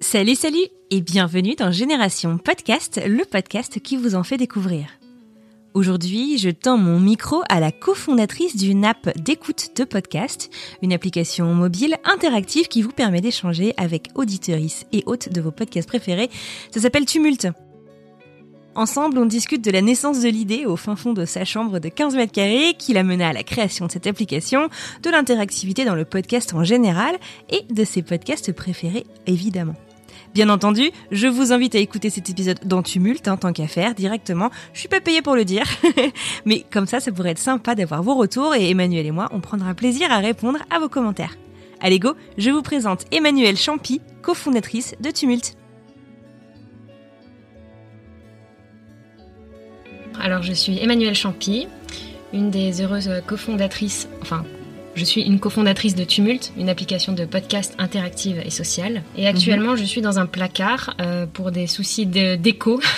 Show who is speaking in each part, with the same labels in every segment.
Speaker 1: Salut, salut et bienvenue dans Génération Podcast, le podcast qui vous en fait découvrir. Aujourd'hui, je tends mon micro à la cofondatrice d'une app d'écoute de podcast, une application mobile interactive qui vous permet d'échanger avec auditorices et hôtes de vos podcasts préférés. Ça s'appelle Tumult. Ensemble, on discute de la naissance de l'idée au fin fond de sa chambre de 15 mètres carrés qui la mena à la création de cette application, de l'interactivité dans le podcast en général et de ses podcasts préférés évidemment. Bien entendu, je vous invite à écouter cet épisode dans Tumulte, hein, tant qu'à faire, directement. Je suis pas payée pour le dire, mais comme ça, ça pourrait être sympa d'avoir vos retours et Emmanuel et moi, on prendra plaisir à répondre à vos commentaires. Allez go, je vous présente Emmanuelle Champy, cofondatrice de Tumulte.
Speaker 2: Alors, je suis Emmanuelle Champy, une des heureuses cofondatrices, enfin, je suis une cofondatrice de Tumult, une application de podcast interactive et sociale. Et actuellement, je suis dans un placard euh, pour des soucis de- d'écho.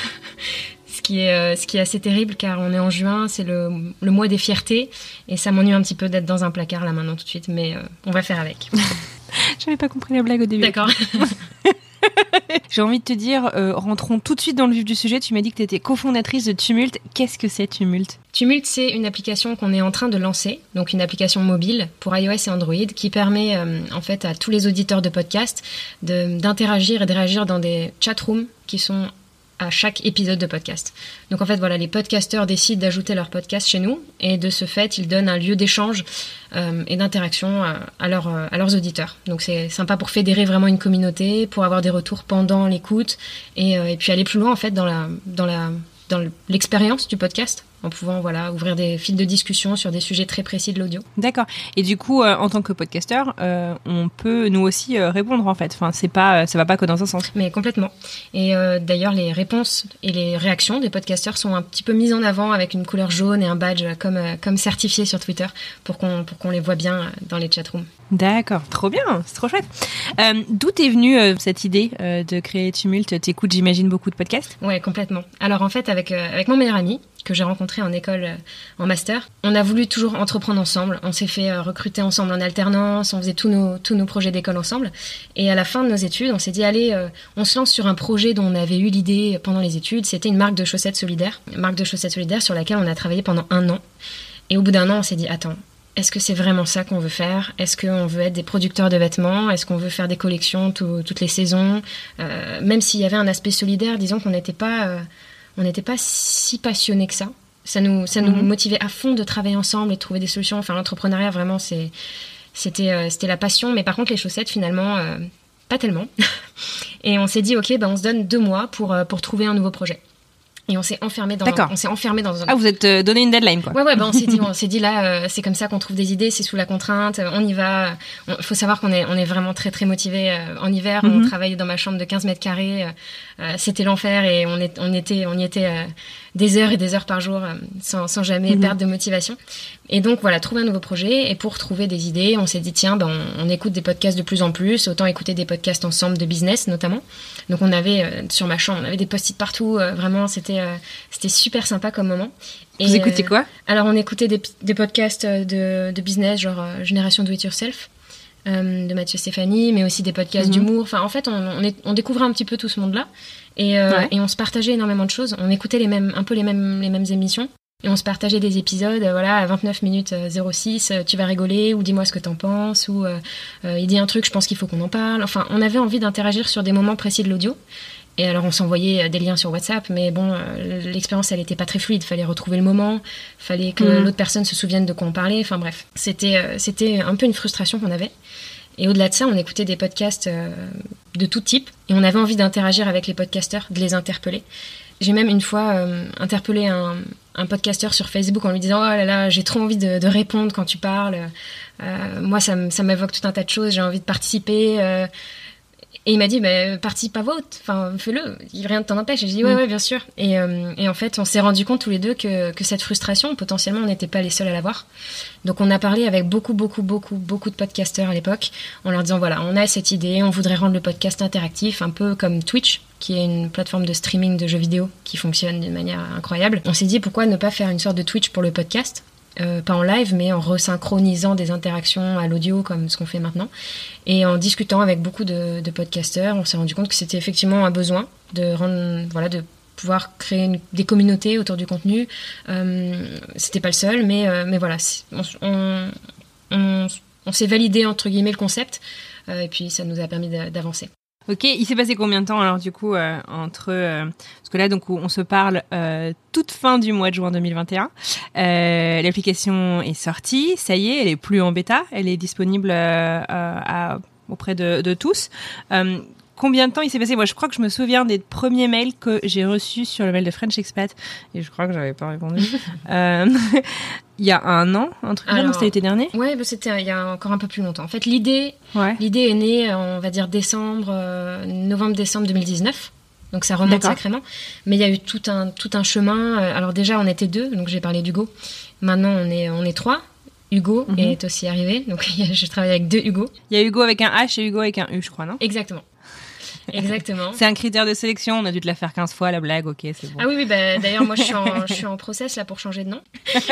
Speaker 2: Ce qui, est, euh, ce qui est assez terrible car on est en juin, c'est le, le mois des fiertés et ça m'ennuie un petit peu d'être dans un placard là maintenant tout de suite, mais euh, on va faire avec.
Speaker 1: J'avais pas compris la blague au début.
Speaker 2: D'accord.
Speaker 1: J'ai envie de te dire, euh, rentrons tout de suite dans le vif du sujet. Tu m'as dit que tu étais cofondatrice de Tumult. Qu'est-ce que c'est Tumult?
Speaker 2: Tumult, c'est une application qu'on est en train de lancer, donc une application mobile pour iOS et Android qui permet euh, en fait à tous les auditeurs de podcast de- d'interagir et de réagir dans des chatrooms qui sont à chaque épisode de podcast. Donc en fait voilà, les podcasteurs décident d'ajouter leur podcast chez nous et de ce fait, ils donnent un lieu d'échange euh, et d'interaction à, à leurs, euh, à leurs auditeurs. Donc c'est sympa pour fédérer vraiment une communauté, pour avoir des retours pendant l'écoute et, euh, et puis aller plus loin en fait dans la dans la dans l'expérience du podcast en pouvant voilà ouvrir des fils de discussion sur des sujets très précis de l'audio.
Speaker 1: D'accord. Et du coup, euh, en tant que podcasteur, euh, on peut nous aussi euh, répondre en fait. Enfin, c'est pas, ça va pas que dans un sens.
Speaker 2: Mais complètement. Et d'ailleurs, les réponses et les réactions des podcasteurs sont un petit peu mises en avant avec une couleur jaune et un badge comme, comme certifié sur Twitter pour qu'on pour qu'on les voit bien dans les chatrooms.
Speaker 1: D'accord, trop bien, c'est trop chouette. D'où est venue cette idée de créer Tumult T'écoutes, j'imagine, beaucoup de podcasts?
Speaker 2: Ouais, complètement. Alors en fait, avec, avec mon meilleur ami, que j'ai rencontré en école, euh, en master, on a voulu toujours entreprendre ensemble. On s'est fait euh, recruter ensemble en alternance, on faisait tous nos, tous nos projets d'école ensemble. Et à la fin de nos études, on s'est dit, allez, euh, on se lance sur un projet dont on avait eu l'idée pendant les études. C'était une marque de chaussettes solidaires, une marque de chaussettes solidaires sur laquelle on a travaillé pendant un an. Et au bout d'un an, on s'est dit, attends, est-ce que c'est vraiment ça qu'on veut faire? Est-ce qu'on veut être des producteurs de vêtements? Est-ce qu'on veut faire des collections tout- toutes les saisons? Même s'il y avait un aspect solidaire, disons qu'on n'était pas, on n'était pas si passionnés que ça. Ça nous, ça nous
Speaker 1: Mhm.
Speaker 2: motivait à fond de travailler ensemble et de trouver des solutions. Enfin, l'entrepreneuriat, vraiment, c'est, c'était, euh, c'était la passion. Mais par contre, les chaussettes, finalement, euh, pas tellement. et on s'est dit, ok, ben, on se donne deux mois pour, euh, pour trouver un nouveau projet. Et on s'est enfermé dans,
Speaker 1: D'accord.
Speaker 2: on s'est enfermé dans un,
Speaker 1: Ah, vous êtes euh, donné une deadline quoi.
Speaker 2: Ouais, ouais, bah on s'est dit, on s'est dit là, euh, c'est comme ça qu'on trouve des idées, c'est sous la contrainte, euh, on y va. Il faut savoir qu'on est, on est vraiment très, très motivé. en hiver, on
Speaker 1: Mhm.
Speaker 2: travaillait dans ma chambre de 15 mètres carrés, euh, euh, c'était l'enfer et on, est, on, était, on y était euh, des heures et des heures par jour euh, sans, sans jamais
Speaker 1: Mhm.
Speaker 2: perdre de motivation. Et donc voilà, trouver un nouveau projet et pour trouver des idées, on s'est dit tiens, ben, on, on écoute des podcasts de plus en plus, autant écouter des podcasts ensemble de business notamment. Donc on avait euh, sur ma chambre, on avait des post-it partout, euh, vraiment c'était euh, c'était super sympa comme moment.
Speaker 1: Vous
Speaker 2: Et,
Speaker 1: écoutez
Speaker 2: euh,
Speaker 1: quoi?
Speaker 2: alors, on écoutait des, des podcasts de, de business, genre Génération Do It Yourself, de Mathieu Stéphanie, mais aussi des podcasts
Speaker 1: Mhm.
Speaker 2: d'humour. Enfin, en fait, on, on, est- on découvrait un petit peu tout ce monde-là. Et, euh,
Speaker 1: Ouais.
Speaker 2: et on se partageait énormément de choses. On écoutait les mêmes, un peu les mêmes, les mêmes émissions. Et on se partageait des épisodes, euh, voilà, à 29 minutes euh, 06, euh, tu vas rigoler, ou dis-moi ce que t'en penses, ou euh, euh, il dit un truc, je pense qu'il faut qu'on en parle. Enfin, on avait envie d'interagir sur des moments précis de l'audio. Et alors, on s'envoyait euh, des liens sur WhatsApp, mais bon, euh, l'expérience, elle n'était pas très fluide. Fallait retrouver le moment, fallait que
Speaker 1: Mhm.
Speaker 2: l'autre personne se souvienne de quoi on parlait. Enfin bref, c'était euh, c'était un peu une frustration qu'on avait. Et au-delà de ça, on écoutait des podcasts de tout type, et on avait envie d'interagir avec les podcasteurs, de les interpeller. J'ai même une fois euh, interpellé un, un podcasteur sur Facebook en lui disant oh là là j'ai trop envie de, de, répondre quand tu parles euh, moi ça, ça m'évoque tout un tas de choses j'ai envie de participer euh, et il m'a dit, bah, participe à vote, enfin, fais-le, rien ne t'en empêche. Et j'ai dit, ouais, mm. ouais, bien sûr. Et, euh, et en fait, on s'est rendu compte tous les deux que, que cette frustration, potentiellement, on n'était pas les seuls à l'avoir. Donc, on a parlé avec beaucoup, beaucoup, beaucoup, beaucoup de podcasteurs à l'époque, en leur disant, voilà, on a cette idée, on voudrait rendre le podcast interactif, un peu comme Twitch, qui est une plateforme de streaming de jeux vidéo qui fonctionne d'une manière incroyable. On s'est dit, pourquoi ne pas faire une sorte de Twitch pour le podcast? Euh, pas en live, mais en resynchronisant des interactions à l'audio comme ce qu'on fait maintenant. Et en discutant avec beaucoup de, de podcasteurs, on s'est rendu compte que c'était effectivement un besoin de rendre, voilà, de pouvoir créer des communautés autour du contenu. Euh, c'était pas le seul, mais, euh, mais voilà, on, on, on s'est validé entre guillemets le concept, euh, et puis ça nous a permis d'avancer.
Speaker 1: Ok, il s'est passé combien de temps alors du coup euh, entre euh, parce que là donc on se parle euh, toute fin du mois de juin 2021. Euh, L'application est sortie, ça y est, elle est plus en bêta, elle est disponible euh, à, auprès de, de tous. Euh, combien de temps il s'est passé Moi, je crois que je me souviens des premiers mails que j'ai reçus sur le mail de French Expat et je crois que j'avais pas répondu. euh, il y a un an, un truc comme c'était l'été dernier
Speaker 2: Ouais, bah c'était il y a encore un peu plus longtemps. En fait, l'idée, ouais. l'idée est née, on va dire décembre, euh, novembre-décembre 2019. Donc ça remonte sacrément. Mais il y a eu tout un, tout un chemin. Alors déjà, on était deux, donc j'ai parlé d'Hugo. Maintenant, on est, on est trois. Hugo mm -hmm. est aussi arrivé, donc je travaille avec deux Hugo.
Speaker 1: Il y a Hugo avec un H et Hugo avec un U, je crois, non?
Speaker 2: Exactement. Exactement.
Speaker 1: c'est un critère de sélection. On a dû te la faire 15 fois, la blague. Ok, c'est bon.
Speaker 2: Ah oui, oui bah, d'ailleurs, moi, je suis, en, je suis en process là pour changer de nom.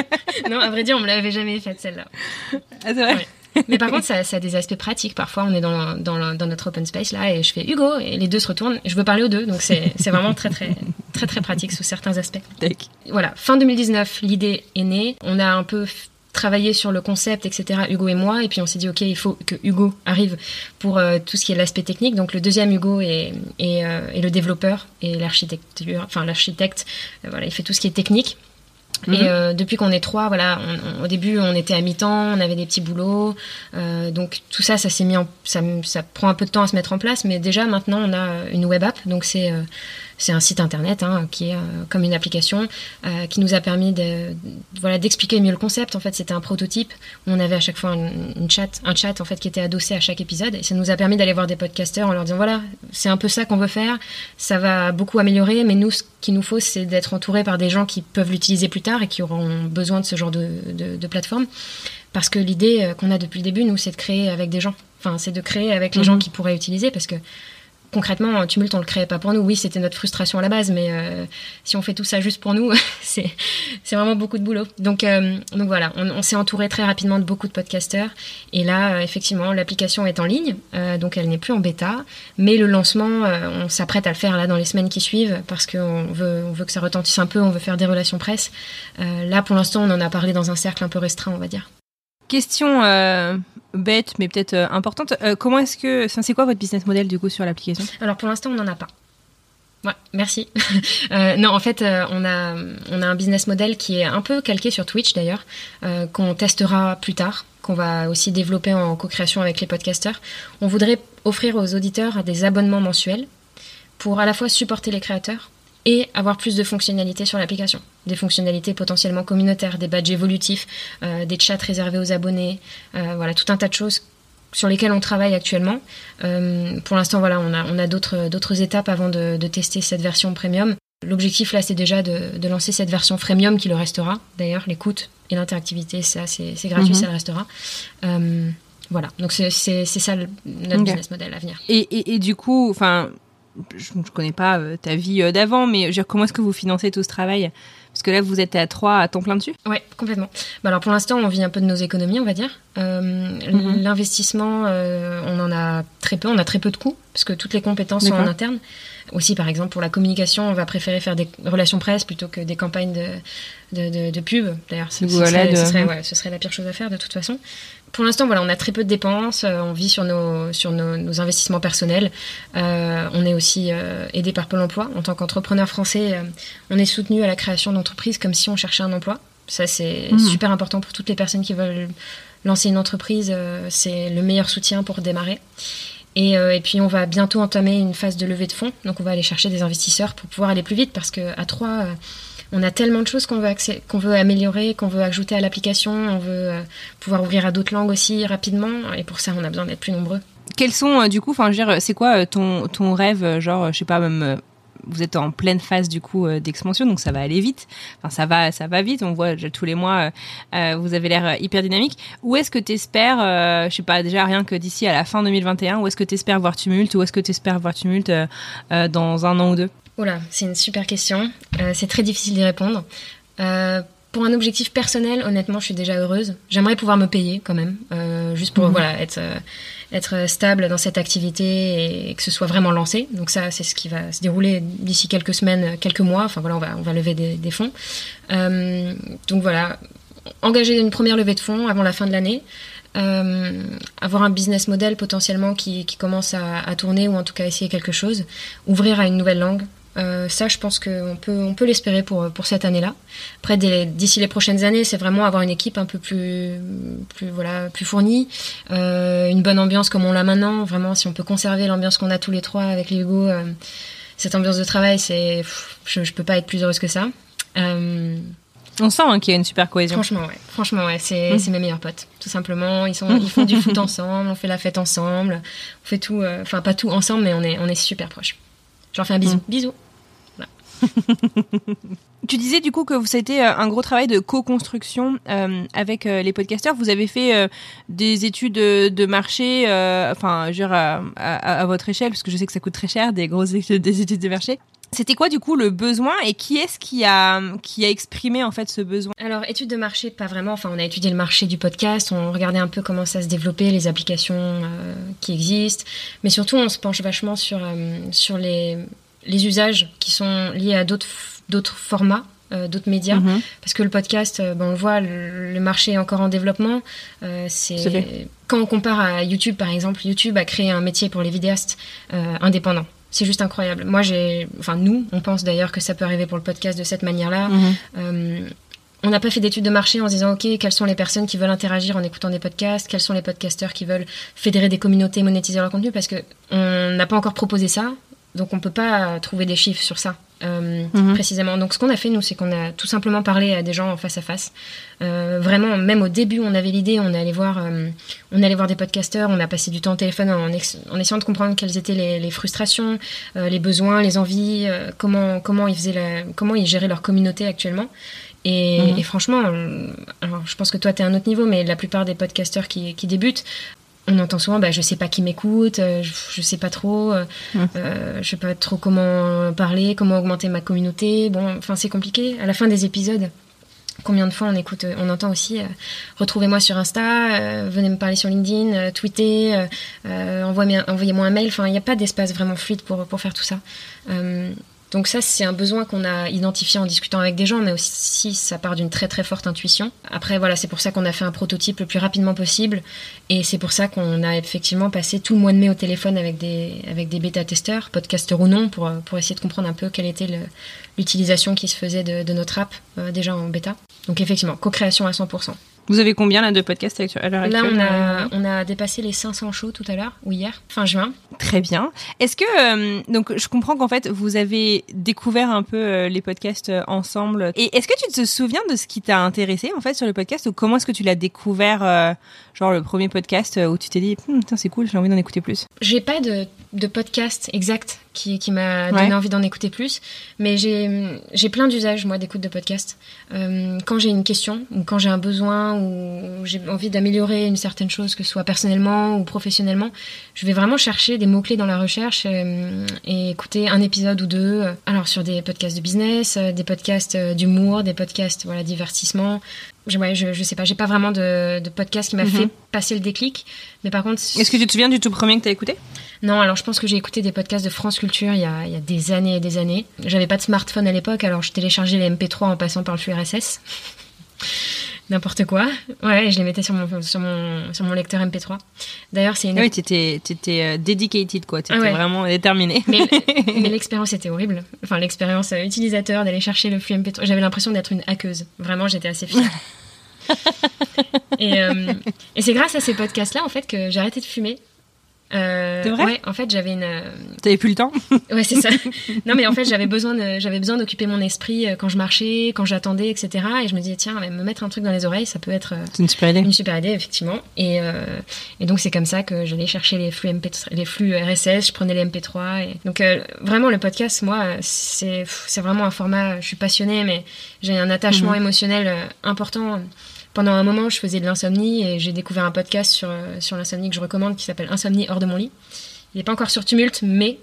Speaker 2: non, à vrai dire, on me l'avait jamais faite celle-là.
Speaker 1: Ah, c'est vrai.
Speaker 2: Ouais. Mais par contre, ça, ça, a des aspects pratiques. Parfois, on est dans, dans, dans, notre open space là et je fais Hugo et les deux se retournent. Et je veux parler aux deux, donc c'est vraiment très très très très pratique sous certains aspects. Voilà, fin 2019, l'idée est née. On a un peu travaillé sur le concept, etc., Hugo et moi, et puis on s'est dit, ok, il faut que Hugo arrive pour euh, tout ce qui est l'aspect technique. Donc le deuxième Hugo est, est, euh, est le développeur et l'architecture, enfin l'architecte, euh, voilà, il fait tout ce qui est technique. Et euh, depuis qu'on est trois, voilà, on, on, au début on était à mi-temps, on avait des petits boulots, euh, donc tout ça, ça s'est mis en, ça, ça, prend un peu de temps à se mettre en place, mais déjà maintenant on a une web app, donc c'est euh, c'est un site internet hein, qui est euh, comme une application euh, qui nous a permis de, voilà d'expliquer mieux le concept. En fait, c'était un prototype. Où on avait à chaque fois une, une, chat, un chat en fait qui était adossé à chaque épisode. Et ça nous a permis d'aller voir des podcasteurs en leur disant voilà c'est un peu ça qu'on veut faire, ça va beaucoup améliorer, mais nous ce qu'il nous faut c'est d'être entouré par des gens qui peuvent l'utiliser plus tard et qui auront besoin de ce genre de, de, de plateforme. Parce que l'idée qu'on a depuis le début nous c'est de créer avec des gens, enfin c'est de créer avec les mmh. gens qui pourraient utiliser. Parce que concrètement, Tumult, on le créait pas pour nous. Oui, c'était notre frustration à la base, mais euh, si on fait tout ça juste pour nous, c'est vraiment beaucoup de boulot. Donc, euh, voilà, on, s'est entouré très rapidement de beaucoup de podcasteurs. Et là, euh, effectivement, l'application est en ligne, donc elle n'est plus en bêta. Mais le lancement, on s'apprête à le faire là dans les semaines qui suivent parce qu'on veut, que ça retentisse un peu, on veut faire des relations presse. Là, pour l'instant, on en a parlé dans un cercle un peu restreint, on va dire.
Speaker 1: Question bête, mais peut-être euh, importante. Euh, comment est-ce que. C'est quoi votre business model du coup sur l'application?
Speaker 2: Alors pour l'instant, on n'en a pas. Ouais, merci. euh, non, en fait, on, a, on a un business model qui est un peu calqué sur Twitch d'ailleurs, qu'on testera plus tard, qu'on va aussi développer en co-création avec les podcasteurs. On voudrait offrir aux auditeurs des abonnements mensuels pour à la fois supporter les créateurs et avoir plus de fonctionnalités sur l'application. Des fonctionnalités potentiellement communautaires, des badges évolutifs, euh, des chats réservés aux abonnés, euh, voilà, tout un tas de choses sur lesquelles on travaille actuellement. Euh, pour l'instant, voilà, on a, on a d'autres, étapes avant de, de, tester cette version premium. L'objectif là, c'est déjà de, de, lancer cette version freemium qui le restera. D'ailleurs, l'écoute et l'interactivité, ça, c'est, gratuit, mm -hmm. ça le restera. Voilà, donc c'est, ça le, notre okay. business model à venir.
Speaker 1: Et, et, et du coup, enfin, je ne connais pas euh, ta vie euh, d'avant, mais dire, comment est-ce que vous financez tout ce travail? Parce que là, vous êtes à trois à temps plein dessus?
Speaker 2: Oui, complètement. Bah alors pour l'instant, on vit un peu de nos économies, on va dire. Euh, -hmm. L'investissement, euh, on en a très peu, on a très peu de coûts, parce que toutes les compétences sont en interne. Aussi, par exemple, pour la communication, on va préférer faire des relations presse plutôt que des campagnes de, de, de, de pub. D'ailleurs, ce, ce, serait, ouais, ce serait la pire chose à faire de toute façon pour l'instant, voilà, on a très peu de dépenses. Euh, on vit sur nos, sur nos, nos investissements personnels. Euh, on est aussi euh, aidé par Pôle Emploi en tant qu'entrepreneur français. Euh, on est soutenu à la création d'entreprises comme si on cherchait un emploi. Ça, c'est mmh. super important pour toutes les personnes qui veulent lancer une entreprise. C'est le meilleur soutien pour démarrer. Et, et, puis on va bientôt entamer une phase de levée de fonds. Donc on va aller chercher des investisseurs pour pouvoir aller plus vite parce que à trois, on a tellement de choses qu'on veut, veut améliorer, qu'on veut ajouter à l'application, on veut pouvoir ouvrir à d'autres langues aussi rapidement, et pour ça, on a besoin d'être plus nombreux.
Speaker 1: Quels sont, du coup, dire, c'est quoi ton, ton rêve, genre, je sais pas, même vous êtes en pleine phase du coup euh, d'expansion, donc ça va aller vite. Enfin, ça va, ça va vite. On voit tous les mois, euh, euh, vous avez l'air hyper dynamique. Où est-ce que tu espères, je sais pas, déjà rien que d'ici à la fin 2021, où est-ce que tu espères voir Tumult, où est-ce que tu espères voir Tumult dans un an ou deux?
Speaker 2: Oula, c'est une super question. c'est très difficile d'y répondre. pour un objectif personnel, honnêtement, je suis déjà heureuse. J'aimerais pouvoir me payer quand même, juste pour mhm. voilà être être stable dans cette activité et que ce soit vraiment lancé. Donc ça, c'est ce qui va se dérouler d'ici quelques semaines, quelques mois. Enfin voilà, on va, on va lever des, fonds. Euh, donc voilà, engager une première levée de fonds avant la fin de l'année. Euh, avoir un business model potentiellement qui, qui commence à, à, tourner ou en tout cas essayer quelque chose, ouvrir à une nouvelle langue, euh, ça, je pense qu'on peut, on peut l'espérer pour, pour cette année-là. Après, d'ici les prochaines années, c'est vraiment avoir une équipe un peu plus, plus, voilà, plus fournie, euh, une bonne ambiance comme on l'a maintenant. Vraiment, si on peut conserver l'ambiance qu'on a tous les trois avec les Hugo, euh, cette ambiance de travail, c'est, je, je peux pas être plus heureuse que ça.
Speaker 1: on sent hein, qu'il y a une super cohésion.
Speaker 2: Franchement, ouais. Franchement, ouais. C'est, mmh. mes meilleurs potes, tout simplement. Ils sont, ils font du foot ensemble, on fait la fête ensemble, on fait tout, enfin pas tout ensemble, mais on est, on est super proches. Je leur fais un bisou. Mmh. Bisous.
Speaker 1: tu disais du coup que été euh, un gros travail de co-construction euh, avec euh, les podcasteurs. Vous avez fait des études de marché, enfin, je à, à, votre échelle, parce que je sais que ça coûte très cher, des grosses études, des études de marché. C'était quoi du coup le besoin et qui est-ce qui a qui a exprimé en fait ce besoin?
Speaker 2: Alors études de marché pas vraiment. Enfin on a étudié le marché du podcast, on regardait un peu comment ça se développait, les applications qui existent, mais surtout on se penche vachement sur sur les les usages qui sont liés à d'autres formats euh, d'autres médias. Mhm. parce que le podcast euh, ben, on le voit le, marché est encore en développement. Euh, c'est quand on compare à YouTube par exemple YouTube a créé un métier pour les vidéastes indépendants c'est juste incroyable. Moi j'ai enfin nous on pense d'ailleurs que ça peut arriver pour le podcast de cette manière là mhm. on n'a pas fait d'études de marché en se disant, OK, quelles sont les personnes qui veulent interagir en écoutant des podcasts, quels sont les podcasteurs qui veulent fédérer des communautés, monétiser leur contenu, parce qu'on n'a pas encore proposé ça. Donc on peut pas trouver des chiffres sur ça. Euh, mhm. précisément. Donc ce qu'on a fait nous, c'est qu'on a tout simplement parlé à des gens en face à face. Euh, vraiment, même au début, on avait l'idée, on allait voir, euh, on allait voir des podcasteurs, on a passé du temps au téléphone en, essayant de comprendre quelles étaient les, frustrations, les besoins, les envies, comment comment ils faisaient la, comment ils géraient leur communauté actuellement. Et, mhm. franchement, alors je pense que toi tu es à un autre niveau, mais la plupart des podcasteurs qui, qui débutent on entend souvent bah, je sais pas qui m'écoute, euh, je, je, sais pas trop, euh, euh, je sais pas trop comment parler, comment augmenter ma communauté. Bon, enfin c'est compliqué. À la fin des épisodes, combien de fois on écoute, on entend aussi retrouvez-moi sur Insta, venez me parler sur LinkedIn, tweeter, envoyez-moi un mail. Enfin, il n'y a pas d'espace vraiment fluide pour, pour faire tout ça. Donc ça, c'est un besoin qu'on a identifié en discutant avec des gens, mais aussi ça part d'une très très forte intuition. Après, voilà, c'est pour ça qu'on a fait un prototype le plus rapidement possible, et c'est pour ça qu'on a effectivement passé tout le mois de mai au téléphone avec des, bêta-testeurs, podcasteurs ou non, pour, pour essayer de comprendre un peu quelle était l'utilisation qui se faisait de, notre app euh, déjà en bêta. Donc effectivement, co-création à 100%.
Speaker 1: Vous avez combien là de podcasts à l'heure
Speaker 2: actuelle Là, on a, euh, on a dépassé les 500 shows tout à l'heure, ou hier, fin juin.
Speaker 1: Très bien. Est-ce que, euh, donc je comprends qu'en fait, vous avez découvert un peu euh, les podcasts ensemble. Et est-ce que tu te souviens de ce qui t'a intéressé en fait sur le podcast ou comment est-ce que tu l'as découvert Genre le premier podcast où tu t'es dit, hm, c'est cool, j'ai envie d'en écouter plus?
Speaker 2: J'ai pas de, de podcast exact qui, qui m'a donné envie d'en écouter plus, mais j'ai plein d'usages moi d'écoute de podcast. quand j'ai une question ou quand j'ai un besoin où j'ai envie d'améliorer une certaine chose, que ce soit personnellement ou professionnellement, je vais vraiment chercher des mots-clés dans la recherche euh, et, écouter un épisode ou deux. Alors sur des podcasts de business, euh, des podcasts euh, d'humour, des podcasts voilà divertissement. Je, ouais, je, je sais pas, j'ai pas vraiment de, de podcast qui m'a mhm. fait passer le déclic. Mais par contre.
Speaker 1: Est-ce que tu te souviens du tout premier que tu as écouté?
Speaker 2: Non, alors je pense que j'ai écouté des podcasts de France Culture il y a, il y a des années et des années. J'avais pas de smartphone à l'époque, alors je téléchargeais les MP3 en passant par le flux RSS n'importe quoi. Ouais, je les mettais sur mon, sur mon, sur mon lecteur MP3. D'ailleurs, c'est une.
Speaker 1: Oui, t'étais, étais euh, dedicated, quoi. T'étais vraiment déterminé.
Speaker 2: Mais, l'expérience était horrible. Enfin, l'expérience euh, utilisateur d'aller chercher le flux MP3. J'avais l'impression d'être une hackeuse. Vraiment, j'étais assez fière. et, euh, et c'est grâce à ces podcasts-là, en fait, que j'ai arrêté de fumer Euh,
Speaker 1: C'est vrai
Speaker 2: Ouais, en fait, j'avais une. euh,
Speaker 1: T'avais plus le temps
Speaker 2: Ouais, c'est ça. non, mais en fait, j'avais besoin, de- j'avais besoin d'occuper mon esprit euh, quand je marchais, quand j'attendais, etc. Et je me disais, tiens, me mettre un truc dans les oreilles, ça peut être euh,
Speaker 1: C'est une super idée.
Speaker 2: une super idée, effectivement. Et, euh, et donc, c'est comme ça que j'allais chercher les flux, MP, les flux RSS, je prenais les MP3. Et... Donc, euh, vraiment, le podcast, moi, c'est c'est vraiment un format, je suis passionnée, mais j'ai un attachement
Speaker 1: Mhm.
Speaker 2: émotionnel important. Pendant un moment, je faisais de l'insomnie et j'ai découvert un podcast sur, euh, sur l'insomnie que je recommande qui s'appelle Insomnie hors de mon lit. Il n'est pas encore sur Tumulte, mais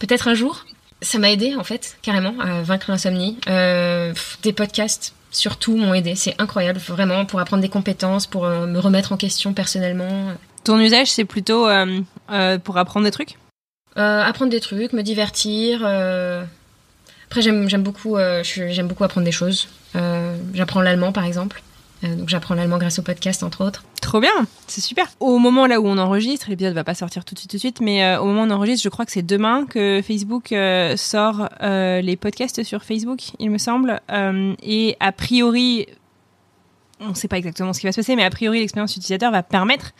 Speaker 2: peut-être un jour. Ça m'a aidé, en fait, carrément, à vaincre l'insomnie. Euh, des podcasts, surtout, m'ont aidé. C'est incroyable, vraiment, pour apprendre des compétences, pour euh, me remettre en question personnellement.
Speaker 1: Ton usage, c'est plutôt euh, pour apprendre des trucs?
Speaker 2: Apprendre des trucs, me divertir. Après, j'aime beaucoup, j'aime beaucoup apprendre des choses. J'apprends l'allemand, par exemple. Euh, donc, j'apprends l'allemand grâce au podcast, entre autres.
Speaker 1: Trop bien, c'est super. Au moment là où on enregistre, l'épisode va pas sortir tout de suite, tout de suite, mais euh, au moment où on enregistre, je crois que c'est demain que Facebook euh, sort les podcasts sur Facebook, il me semble. Et a priori, on ne sait pas exactement ce qui va se passer, mais a priori, l'expérience utilisateur va permettre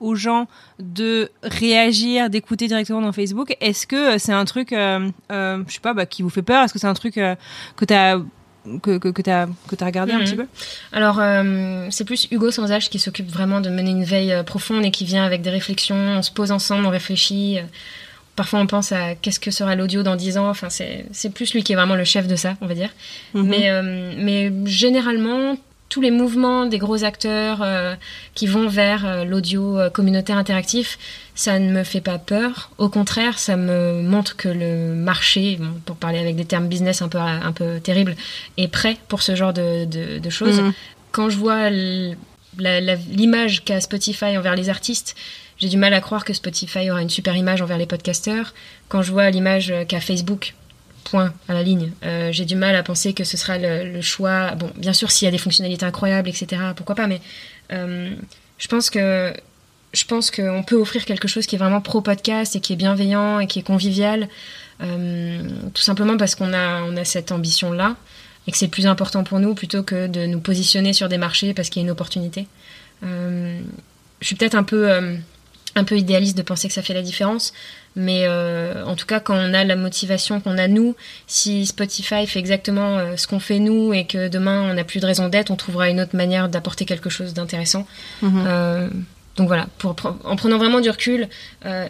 Speaker 1: aux gens de réagir, d'écouter directement dans Facebook. Est-ce que c'est un truc, je sais pas, bah, qui vous fait peur? Est-ce que c'est un truc que tu as que, que, que t'as regardé un
Speaker 2: Mhm.
Speaker 1: petit peu?
Speaker 2: Alors, euh, c'est plus Hugo Sans Âge qui s'occupe vraiment de mener une veille euh, profonde et qui vient avec des réflexions. On se pose ensemble, on réfléchit. euh, Parfois, on pense à qu'est-ce que sera l'audio dans 10 ans. Enfin, c'est plus lui qui est vraiment le chef de ça, on va dire.
Speaker 1: Mhm.
Speaker 2: Mais, mais généralement, tous les mouvements des gros acteurs euh, qui vont vers euh, l'audio euh, communautaire interactif, ça ne me fait pas peur. Au contraire, ça me montre que le marché, bon, pour parler avec des termes business un peu, un peu terribles, est prêt pour ce genre de, de- de choses.
Speaker 1: Mhm.
Speaker 2: Quand je vois l'image qu'a Spotify envers les artistes, j'ai du mal à croire que Spotify aura une super image envers les podcasteurs. Quand je vois l'image qu'a Facebook, point à la ligne, euh, j'ai du mal à penser que ce sera le, choix. Bon, bien sûr, s'il y a des fonctionnalités incroyables, etc., pourquoi pas, mais euh, je pense que je pense qu'on peut offrir quelque chose qui est vraiment pro-podcast et qui est bienveillant et qui est convivial, euh, tout simplement parce qu'on a, on a cette ambition-là et que c'est plus important pour nous plutôt que de nous positionner sur des marchés parce qu'il y a une opportunité. Je suis peut-être un peu, un peu idéaliste de penser que ça fait la différence, mais euh, en tout cas, quand on a la motivation qu'on a nous, si Spotify fait exactement euh, ce qu'on fait nous et que demain on n'a plus de raison d'être, on trouvera une autre manière d'apporter quelque chose d'intéressant.
Speaker 1: Mhm.
Speaker 2: Euh, donc voilà, pour, en prenant vraiment du recul,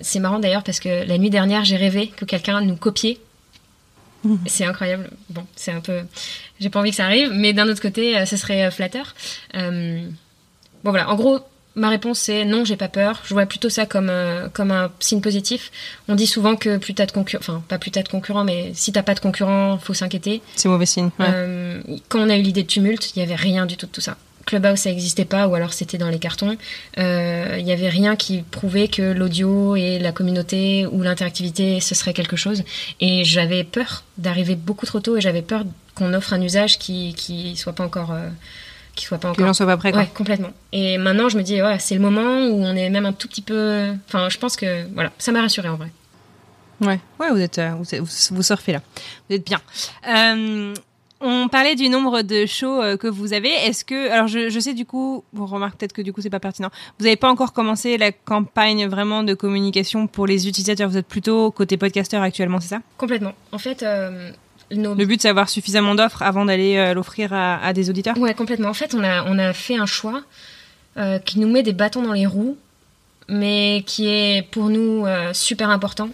Speaker 2: c'est marrant d'ailleurs parce que la nuit dernière, j'ai rêvé que quelqu'un nous copiait. C'est incroyable. Bon, c'est un peu. J'ai pas envie que ça arrive, mais d'un autre côté, ce serait flatteur. Bon voilà, en gros, ma réponse c'est non, j'ai pas peur. Je vois plutôt ça comme, euh, comme un signe positif. On dit souvent que plus t'as de concurrents, enfin pas plus t'as de concurrents, mais si t'as pas de concurrents, faut s'inquiéter.
Speaker 1: C'est mauvais signe. ouais.
Speaker 2: Euh, quand on a eu l'idée de tumulte, il y avait rien du tout de tout ça. Clubhouse, ça n'existait pas, ou alors c'était dans les cartons. Euh, Il y avait rien qui prouvait que l'audio et la communauté ou l'interactivité, ce serait quelque chose. Et j'avais peur d'arriver beaucoup trop tôt, et j'avais peur qu'on offre un usage qui qui soit pas encore, euh, qui soit pas
Speaker 1: que l'on soit pas prêt. Quoi.
Speaker 2: Ouais, complètement. Et maintenant, je me dis, ouais, c'est le moment où on est même un tout petit peu. Enfin, je pense que voilà, ça m'a rassurée en vrai.
Speaker 1: Ouais, ouais, vous êtes, euh, vous, vous, vous surfez là. Vous êtes bien. Euh, on parlait du nombre de shows euh, que vous avez. Est-ce que, alors je, je sais du coup, on remarque peut-être que du coup c'est pas pertinent. Vous n'avez pas encore commencé la campagne vraiment de communication pour les utilisateurs. Vous êtes plutôt côté podcasteur actuellement, c'est ça?
Speaker 2: Complètement. En fait, nos
Speaker 1: Le but c'est d'avoir suffisamment d'offres avant d'aller euh, l'offrir à, à des auditeurs.
Speaker 2: Ouais, complètement. En fait, on a, on a fait un choix euh, qui nous met des bâtons dans les roues, mais qui est pour nous euh, super important.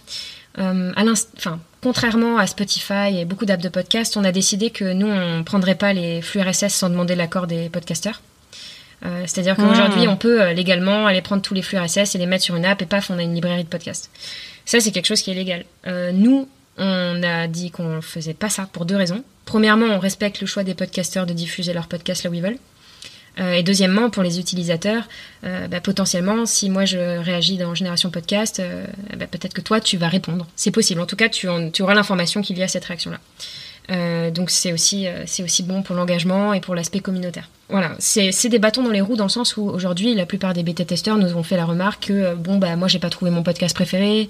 Speaker 2: À enfin, contrairement à Spotify et beaucoup d'apps de podcast, on a décidé que nous, on prendrait pas les flux RSS sans demander l'accord des podcasteurs. Euh, C'est-à-dire qu'aujourd'hui,
Speaker 1: Ah.
Speaker 2: on peut euh, légalement aller prendre tous les flux RSS et les mettre sur une app et paf, on a une librairie de podcast. Ça, c'est quelque chose qui est légal. Euh, nous, on a dit qu'on ne faisait pas ça pour deux raisons. Premièrement, on respecte le choix des podcasteurs de diffuser leurs podcasts là où ils veulent. Euh, et deuxièmement, pour les utilisateurs, euh, bah, potentiellement, si moi je réagis dans Génération Podcast, euh, bah, peut-être que toi tu vas répondre. C'est possible. En tout cas, tu, auras l'information qu'il y a cette réaction-là. Donc c'est aussi, aussi bon pour l'engagement et pour l'aspect communautaire. Voilà, c'est des bâtons dans les roues dans le sens où aujourd'hui la plupart des bêta-testeurs nous ont fait la remarque que bon bah moi j'ai pas trouvé mon podcast préféré,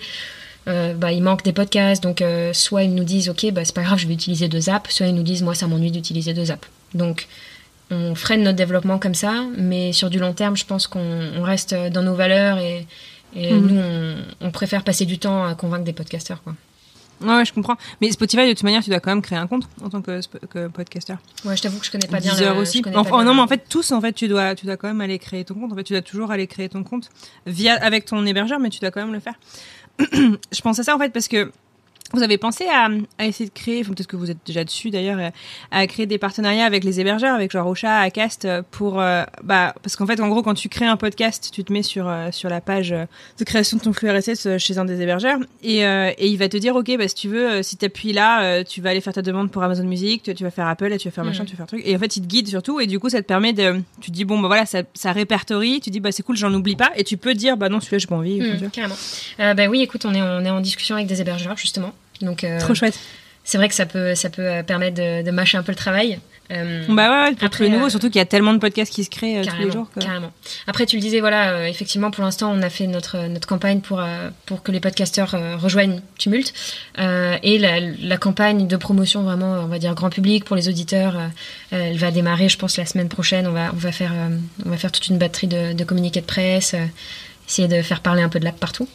Speaker 2: euh, bah, il manque des podcasts, donc euh, soit ils nous disent ok bah c'est pas grave je vais utiliser deux apps, soit ils nous disent moi ça m'ennuie d'utiliser deux apps. Donc on freine notre développement comme ça, mais sur du long terme je pense qu'on on reste dans nos valeurs et, Et
Speaker 1: Mhm.
Speaker 2: nous, on, on préfère passer du temps à convaincre des podcasteurs. Quoi.
Speaker 1: Ouais, je comprends. Mais Spotify, de toute manière, tu dois quand même créer un compte en tant que, que podcaster.
Speaker 2: Ouais, je t'avoue que je connais pas bien.
Speaker 1: Deezer
Speaker 2: le-
Speaker 1: aussi. Enfin, non, mais en fait, tous, en fait, tu dois, tu dois quand même aller créer ton compte. En fait, tu dois toujours aller créer ton compte via, avec ton hébergeur, mais tu dois quand même le faire. je pense à ça, en fait, parce que vous avez pensé à, à essayer de créer, enfin, peut-être que vous êtes déjà dessus d'ailleurs, euh, à créer des partenariats avec les hébergeurs, avec genre Ocha, Acast, euh, pour, euh, bah, parce qu'en fait, en gros, quand tu crées un podcast, tu te mets sur, euh, sur la page de création de ton flux RSS chez un des hébergeurs, et, euh, et il va te dire, ok, bah, si tu veux, si t'appuies là, tu vas aller faire ta demande pour Amazon Music, tu, tu vas faire Apple, et tu vas faire machin,
Speaker 2: Mhm.
Speaker 1: tu vas faire truc, et en fait, il te guide surtout, et du coup, ça te permet de, tu te dis, bon, bah voilà, ça, ça répertorie, tu dis, bah c'est cool, j'en oublie pas, et tu peux dire, bah non, celui-là, j'ai pas envie, vois.
Speaker 2: carrément. Bah oui, écoute, on est, on est en discussion avec des hébergeurs justement. Donc, euh,
Speaker 1: Trop chouette.
Speaker 2: c'est vrai que ça peut, ça peut euh, permettre de, de mâcher un peu le travail. Euh,
Speaker 1: Bah ouais, ouais,
Speaker 2: Après,
Speaker 1: tous les nouveaux,
Speaker 2: euh,
Speaker 1: surtout qu'il y a tellement de podcasts qui se créent tous les jours. que-
Speaker 2: carrément. Après, tu le disais, voilà, euh, effectivement, pour l'instant, on a fait notre notre campagne pour pour que les podcasteurs rejoignent Tumult Euh, et la, la campagne de promotion vraiment, on va dire grand public pour les auditeurs, elle va démarrer, je pense, la semaine prochaine. On va on va faire on va faire toute une batterie de, de communiqués de presse, essayer de faire parler un peu de l'app partout.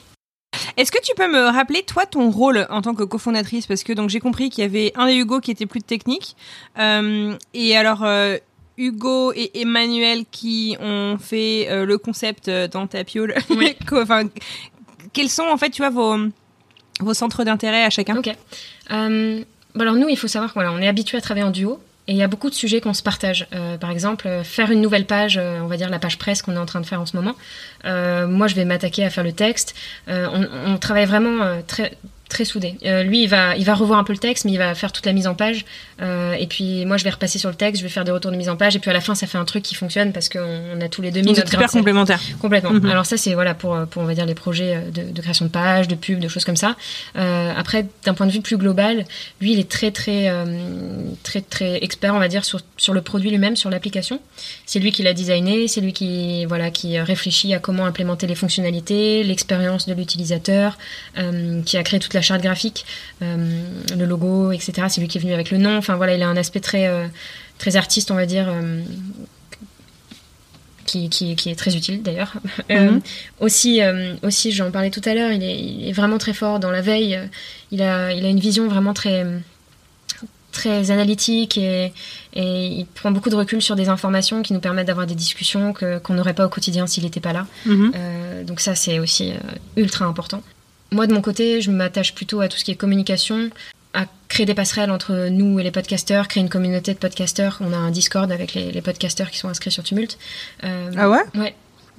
Speaker 1: Est-ce que tu peux me rappeler, toi, ton rôle en tant que cofondatrice? Parce que donc j'ai compris qu'il y avait un des Hugo qui était plus technique. Euh, et alors, euh, Hugo et Emmanuel qui ont fait euh, le concept euh, dans Tapiole.
Speaker 2: Oui.
Speaker 1: enfin, quels sont, en fait, tu vois, vos, vos centres d'intérêt à chacun?
Speaker 2: Ok. Euh, bah alors nous, il faut savoir qu'on voilà, on est habitué à travailler en duo. Et il y a beaucoup de sujets qu'on se partage. Euh, par exemple, euh, faire une nouvelle page, euh, on va dire la page presse qu'on est en train de faire en ce moment. Moi, je vais m'attaquer à faire le texte. On, travaille vraiment très très soudés. Euh, lui, il va, il va revoir un peu le texte, mais il va faire toute la mise en page. Euh, et puis moi, je vais repasser sur le texte, je vais faire des retours de mise en page. Et puis à la fin, ça fait un truc qui fonctionne parce qu'on on a tous les deux notre
Speaker 1: c'est
Speaker 2: sel.
Speaker 1: complémentaire.
Speaker 2: Complètement.
Speaker 1: Mhm.
Speaker 2: Alors ça, c'est voilà pour, pour on va dire les projets euh, de, de création de pages, de pubs, de choses comme ça. Euh, après, d'un point de vue plus global, lui, il est très très très très expert, on va dire, sur, sur le produit lui-même, sur l'application. C'est lui qui l'a designé, c'est lui qui voilà qui réfléchit à comment implémenter les fonctionnalités, l'expérience de l'utilisateur, qui a créé toute la charte graphique, euh, le logo, etc. C'est lui qui est venu avec le nom. Enfin voilà, il a un aspect très euh, très artiste, on va dire. euh, qui, qui, qui est très utile d'ailleurs. Euh,
Speaker 1: Mhm.
Speaker 2: aussi, euh, aussi j'en parlais tout à l'heure, il est, il est vraiment très fort dans la veille. Il a, il a une vision vraiment très, très analytique et, et il prend beaucoup de recul sur des informations qui nous permettent d'avoir des discussions que, qu'on n'aurait pas au quotidien s'il n'était pas là.
Speaker 1: Mhm.
Speaker 2: Euh, donc ça, c'est aussi ultra important. Moi, de mon côté, je m'attache plutôt à tout ce qui est communication, à créer des passerelles entre nous et les podcasteurs, créer une communauté de podcasteurs. On a un Discord avec les, les podcasteurs qui sont inscrits sur Tumult. Euh,
Speaker 1: Ah ouais
Speaker 2: Ouais,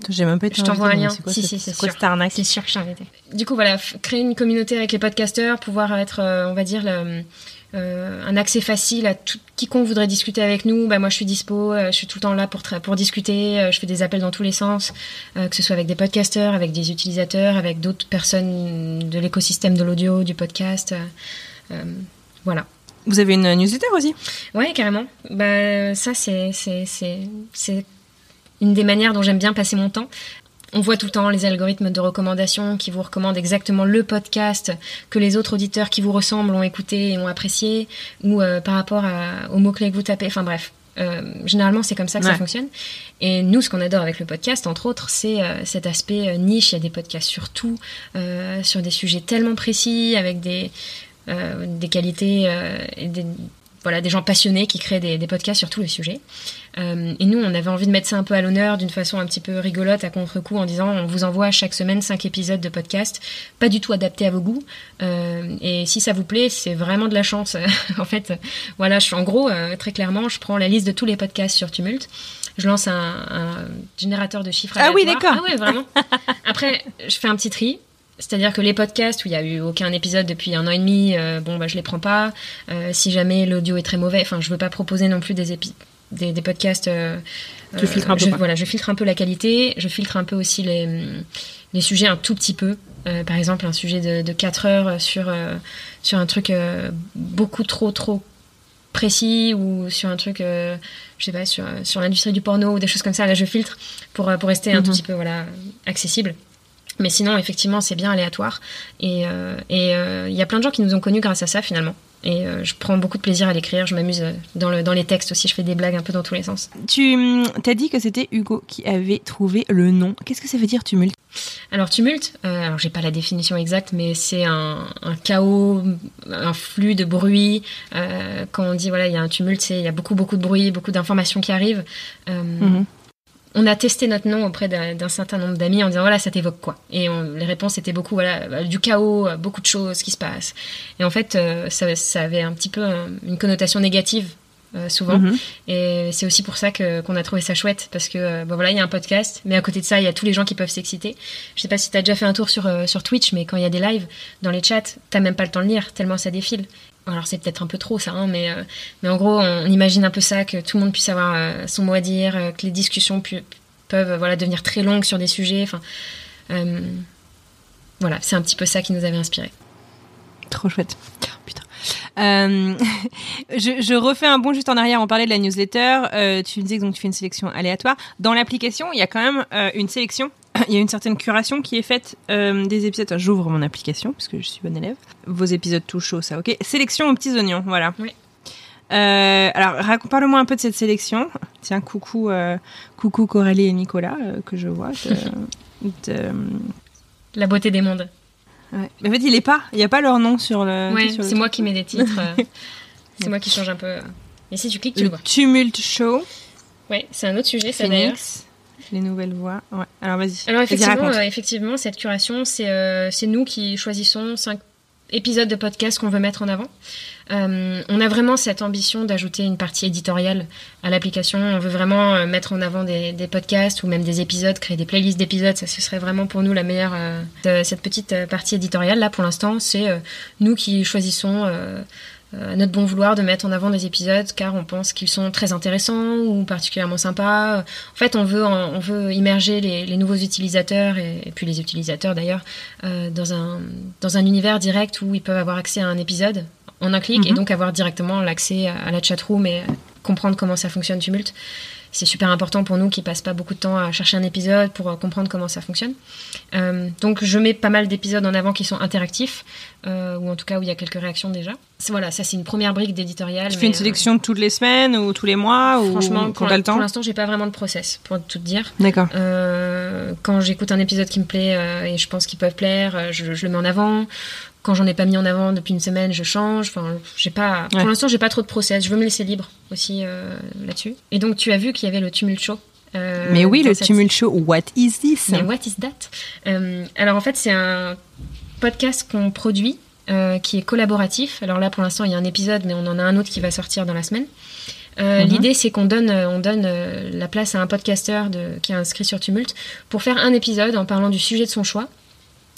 Speaker 1: J'ai même pas été
Speaker 2: Je t'envoie un lien.
Speaker 1: C'est quoi,
Speaker 2: Si, si, c'est sûr. c'est sûr que je t'ai invité. Du coup, voilà, créer une communauté avec les podcasteurs, pouvoir être, euh, on va dire, le- un accès facile à tout, quiconque voudrait discuter avec nous. Bah, moi, je suis dispo, euh, je suis tout le temps là pour, pour discuter. euh, je fais des appels dans tous les sens, euh, que ce soit avec des podcasteurs, avec des utilisateurs, avec d'autres personnes de l'écosystème de l'audio, du podcast. euh, euh, voilà.
Speaker 1: Vous avez une newsletter aussi?
Speaker 2: Ouais, carrément. Bah, ça, c'est une des manières dont j'aime bien passer mon temps. On voit tout le temps les algorithmes de recommandation qui vous recommandent exactement le podcast que les autres auditeurs qui vous ressemblent ont écouté et ont apprécié, ou euh, par rapport à- aux mots-clés que vous tapez. Enfin bref, euh, généralement c'est comme ça que
Speaker 1: Ouais.
Speaker 2: ça fonctionne. Et nous, ce qu'on adore avec le podcast, entre autres, c'est euh, cet aspect euh, niche. Il y a des podcasts sur tout, sur des sujets tellement précis, avec des, des qualités et des, voilà, des gens passionnés qui créent des, des podcasts sur tous les sujets. Euh, et nous, on avait envie de mettre ça un peu à l'honneur d'une façon un petit peu rigolote, à contre-coup, en disant on vous envoie chaque semaine cinq épisodes de podcast, pas du tout adaptés à vos goûts. Euh, et si ça vous plaît, c'est vraiment de la chance. en fait, voilà, je en gros, euh, très clairement, je prends la liste de tous les podcasts sur Tumult. Je lance un, un générateur de chiffres.
Speaker 1: Ah oui, d'accord.
Speaker 2: Ah ouais, vraiment. Après, je fais un petit tri. C'est-à-dire que les podcasts où il y a eu aucun épisode depuis un an et demi, euh, bon bah je les prends pas. Euh, si jamais l'audio est très mauvais, enfin je veux pas proposer non plus des épi- des, des podcasts. euh,
Speaker 1: Tu filtres un peu,
Speaker 2: je. Voilà, je filtre un peu la qualité, je filtre un peu aussi les, les sujets un tout petit peu. Euh, par exemple, un sujet de, de 4 heures sur, euh, sur un truc euh, beaucoup trop trop précis ou sur un truc, euh, je sais pas, sur, sur l'industrie du porno ou des choses comme ça. Là, je filtre pour, euh, pour rester un
Speaker 1: Mhm.
Speaker 2: tout petit peu voilà, accessible. Mais sinon, effectivement, c'est bien aléatoire. Et euh, euh, il y a plein de gens qui nous ont connus grâce à ça, finalement. Et euh, je prends beaucoup de plaisir à l'écrire. Je m'amuse dans, le, dans les textes aussi. Je fais des blagues un peu dans tous les sens.
Speaker 1: Tu hum, t'as dit que c'était Hugo qui avait trouvé le nom. Qu'est-ce que ça veut dire tumulte?
Speaker 2: Alors tumulte, alors j'ai pas la définition exacte, mais c'est un, un chaos, un flux de bruit. Quand on dit voilà il y a un tumulte, c'est il y a beaucoup beaucoup de bruit, beaucoup d'informations qui arrivent.
Speaker 1: Mhm.
Speaker 2: On a testé notre nom auprès d'un certain nombre d'amis en disant voilà ça t'évoque quoi Et on- les réponses étaient beaucoup voilà bah, du chaos, beaucoup de choses qui se passent. Et en fait euh, ça, ça avait un petit peu euh, une connotation négative euh, souvent.
Speaker 1: Mhm.
Speaker 2: Et c'est aussi pour ça que qu'on a trouvé ça chouette parce que bon, voilà il y a un podcast, mais à côté de ça il y a tous les gens qui peuvent s'exciter. Je sais pas si t'as déjà fait un tour sur sur Twitch, mais quand il y a des lives dans les chats, t'as même pas le temps de lire tellement ça défile. Alors c'est peut-être un peu trop ça, hein, mais euh, mais en gros on imagine un peu ça que tout le monde puisse avoir euh, son mot à dire, euh, que les discussions pu- peuvent voilà devenir très longues sur des sujets. Enfin voilà c'est un petit peu ça qui nous avait inspiré.
Speaker 1: Trop chouette. Putain. Je, refais un bond juste en arrière. On parlait de la newsletter. Tu me disais que donc tu fais une sélection aléatoire. Dans l'application, il y a quand même une sélection. Il y a une certaine curation qui est faite euh, des épisodes. J'ouvre mon application parce que je suis bonne élève. Vos épisodes tout chaud, ça, ok. Sélection aux petits oignons, voilà.
Speaker 2: Oui.
Speaker 1: Euh, alors, parle-moi un peu de cette sélection. Tiens, coucou, euh, coucou Coralie et Nicolas que je vois. de- de-
Speaker 2: La beauté des mondes.
Speaker 1: ouais. Mais en fait, il est pas. Il y a pas leur nom sur le.
Speaker 2: ouais, c'est moi qui mets des titres. c'est moi qui change un peu. Et si tu cliques tu
Speaker 1: Le
Speaker 2: le vois.
Speaker 1: Tumulte Show.
Speaker 2: Ouais, c'est un autre sujet ça d'ailleurs.
Speaker 1: Phoenix. Les nouvelles voix. Ouais. Alors vas-y.
Speaker 2: Alors effectivement, euh, effectivement, cette curation, c'est euh, c'est nous qui choisissons cinq épisodes de podcast qu'on veut mettre en avant. Euh, on a vraiment cette ambition d'ajouter une partie éditoriale à l'application. On veut vraiment mettre en avant des, des podcasts ou même des épisodes, créer des playlists d'épisodes. Ça, ce serait vraiment pour nous la meilleure. euh, de cette petite partie éditoriale là, pour l'instant, c'est euh, nous qui choisissons. Euh, euh, à notre bon vouloir de mettre en avant des épisodes car on pense qu'ils sont très intéressants ou particulièrement sympas. En fait, on veut, on veut immerger les, les nouveaux utilisateurs et, et puis les utilisateurs d'ailleurs euh, dans, un, dans un univers direct où ils peuvent avoir accès à un épisode en un clic et
Speaker 1: Mhm.
Speaker 2: donc avoir directement l'accès à, à la chatroom et comprendre comment ça fonctionne Tumult. C'est super important pour nous qui passent pas beaucoup de temps à chercher un épisode pour euh, comprendre comment ça fonctionne. Euh, donc je mets pas mal d'épisodes en avant qui sont interactifs, euh, ou en tout cas où il y a quelques réactions déjà. Voilà, ça c'est une première brique d'éditorial.
Speaker 1: Tu fais une
Speaker 2: euh,
Speaker 1: sélection toutes les semaines ou tous les mois ou
Speaker 2: Franchement,
Speaker 1: quand
Speaker 2: pour,
Speaker 1: temps
Speaker 2: pour l'instant, j'ai pas vraiment de process, pour tout te dire.
Speaker 1: D'accord.
Speaker 2: Quand j'écoute un épisode qui me plaît et je pense qu'ils peuvent plaire, je, je le mets en avant. Quand j'en ai pas mis en avant depuis une semaine, je change. Enfin, j'ai pas.
Speaker 1: Ouais.
Speaker 2: Pour l'instant, j'ai pas trop de process. Je veux me laisser libre aussi euh, là-dessus. Et donc, tu as vu qu'il y avait le tumult show. euh,
Speaker 1: Mais oui, le
Speaker 2: cette-
Speaker 1: Tumult Show, what is this?
Speaker 2: Mais what is that? Euh, Alors en fait, c'est un podcast qu'on produit qui est collaboratif. Alors là, pour l'instant, il y a un épisode, mais on en a un autre qui va sortir dans la semaine. Euh,
Speaker 1: Mhm.
Speaker 2: L'idée, c'est qu'on donne, on donne euh, la place à un podcasteur de, qui est inscrit sur Tumult pour faire un épisode en parlant du sujet de son choix.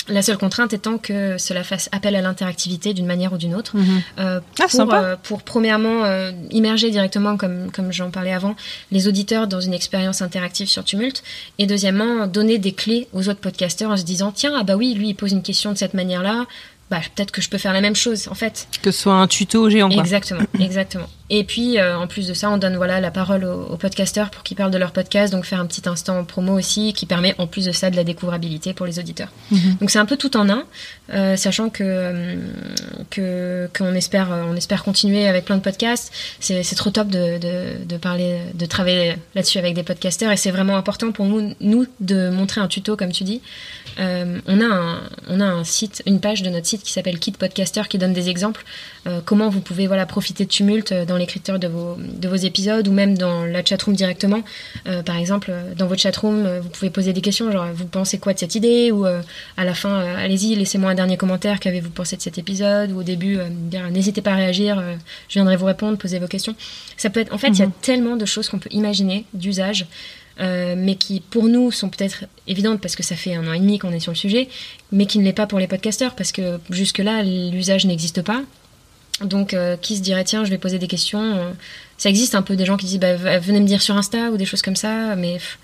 Speaker 2: La seule contrainte étant que cela fasse appel à l'interactivité d'une manière ou d'une autre.
Speaker 1: Mhm.
Speaker 2: Euh,
Speaker 1: Ah,
Speaker 2: pour,
Speaker 1: sympa.
Speaker 2: euh, pour premièrement euh, immerger directement, comme, comme j'en parlais avant, les auditeurs dans une expérience interactive sur Tumult, et deuxièmement donner des clés aux autres podcasteurs en se disant tiens ah bah oui lui il pose une question de cette manière-là, bah peut-être que je peux faire la même chose en fait.
Speaker 1: Que ce soit un tuto géant, quoi.
Speaker 2: Exactement, exactement. Et puis, euh, en plus de ça, on donne voilà la parole aux, aux podcasteurs pour qu'ils parlent de leur podcast, donc faire un petit instant promo aussi, qui permet en plus de ça de la découvrabilité pour les auditeurs.
Speaker 1: Mhm.
Speaker 2: Donc c'est un peu tout en un, euh, sachant que euh, que qu'on espère on espère continuer avec plein de podcasts. C'est c'est trop top de, de de parler de travailler là-dessus avec des podcasteurs et c'est vraiment important pour nous nous de montrer un tuto comme tu dis. Euh, on a un on a un site, une page de notre site qui s'appelle Kit Podcaster qui donne des exemples euh, comment vous pouvez voilà profiter de Tumult euh, dans l'écriture de vos de vos épisodes ou même dans la chatroom directement. Euh, par exemple, dans votre chatroom, vous pouvez poser des questions genre vous pensez quoi de cette idée ou euh, à la fin allez-y laissez-moi un dernier commentaire qu'avez-vous pensé de cet épisode ou au début n'hésitez pas à réagir je viendrai vous répondre poser vos questions ça peut être en fait il y a tellement de choses qu'on peut imaginer d'usage euh, mais qui pour nous sont peut-être évidentes parce que ça fait un an et demi qu'on est sur le sujet, mais qui ne l'est pas pour les podcasteurs parce que jusque-là l'usage n'existe pas. Donc euh, qui se dirait tiens je vais poser des questions, euh, ça existe un peu des gens qui disent bah, venez me dire sur Insta ou des choses comme ça, mais pff,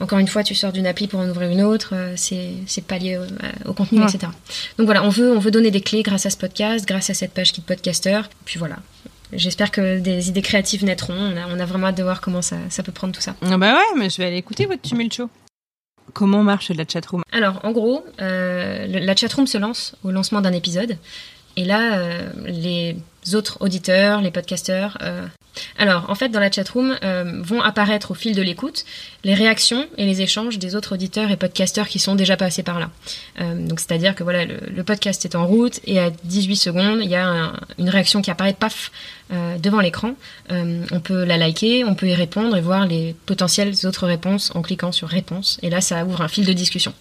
Speaker 2: encore une fois tu sors d'une appli pour en ouvrir une autre, c'est c'est pas lié au, au contenu
Speaker 1: Ouais.
Speaker 2: etc. Donc voilà on veut on veut donner des clés grâce à ce podcast, grâce à cette page qui podcaster, puis voilà. J'espère que des idées créatives naîtront. On a, on a vraiment hâte de voir comment ça, ça peut prendre tout ça.
Speaker 1: Ah bah ouais, mais je vais aller écouter votre Tumult Show. Comment marche la chatroom?
Speaker 2: Alors, en gros, euh, la chatroom se lance au lancement d'un épisode. Et là, euh, les autres auditeurs, les podcasteurs. Alors, en fait, dans la chatroom vont apparaître au fil de l'écoute les réactions et les échanges des autres auditeurs et podcasteurs qui sont déjà passés par là. donc, c'est-à-dire que voilà, le, podcast est en route et à 18 secondes, il y a une réaction qui apparaît, paf, devant l'écran. on peut la liker, on peut y répondre et voir les potentielles autres réponses en cliquant sur réponse. Et là, ça ouvre un fil de discussion.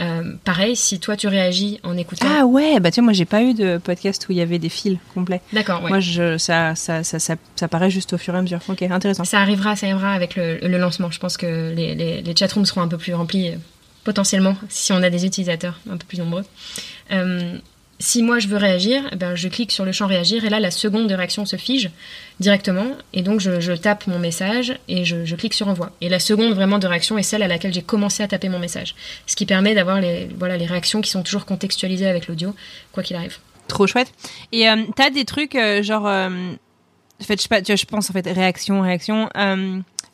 Speaker 2: Euh, pareil, si toi tu réagis en écoutant.
Speaker 1: Ah ouais, bah tu vois, moi j'ai pas eu de podcast où il y avait des fils complets.
Speaker 2: D'accord,
Speaker 1: Moi, je, ça, ça, ça, ça, ça paraît juste au fur et à mesure. Ok, intéressant.
Speaker 2: Ça arrivera, ça arrivera avec le, le lancement. Je pense que les, les, les chatrooms seront un peu plus remplis, euh, potentiellement, si on a des utilisateurs un peu plus nombreux. Euh, si moi je veux réagir, eh ben, je clique sur le champ réagir et là la seconde de réaction se fige directement et donc je, tape mon message et je, clique sur envoi. Et la seconde vraiment de réaction est celle à laquelle j'ai commencé à taper mon message, ce qui permet d'avoir les, voilà, les réactions qui sont toujours contextualisées avec l'audio, quoi qu'il arrive.
Speaker 1: Trop chouette. Et euh, t'as des trucs euh, genre, euh, pas, je pense en fait réaction, réaction.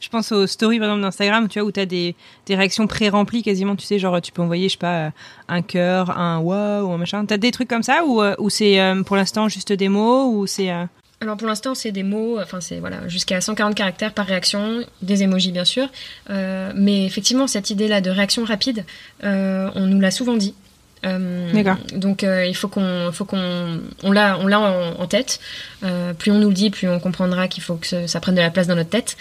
Speaker 1: Je pense aux stories, par exemple, d'Instagram, tu vois, où tu as des, réactions pré-remplies quasiment, tu sais, genre, tu peux envoyer, je sais pas, un cœur, un ou un machin. T'as des trucs comme ça, ou, euh, c'est euh, pour l'instant juste des mots, ou c'est. Euh,
Speaker 2: Alors pour l'instant, c'est des mots, enfin c'est voilà, jusqu'à 140 caractères par réaction, des emojis bien sûr. mais effectivement, cette idée-là de réaction rapide, on nous l'a souvent dit.
Speaker 1: Euh,
Speaker 2: donc euh, il faut qu'on, faut qu'on, on l'a, on l'a en, tête. Euh, plus on nous le dit, plus on comprendra qu'il faut que ça prenne de la place dans notre tête.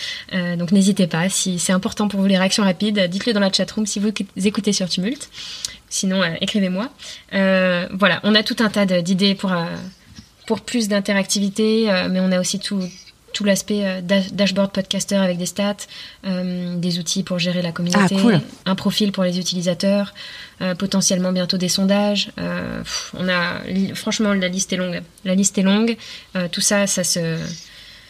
Speaker 2: donc n'hésitez pas. Si c'est important pour vous les réactions rapides, dites-le dans la chatroom si vous écoutez sur Tumult. Sinon, écrivez-moi. voilà, on a tout un tas d'idées pour pour plus d'interactivité, mais on a aussi tout, tout l'aspect euh, dashboard podcaster avec des stats, euh, des outils pour gérer la communauté,
Speaker 1: ah,
Speaker 2: un profil pour les utilisateurs, euh, potentiellement bientôt des sondages. on a, franchement, la liste est longue. La liste est longue. tout ça, ça se,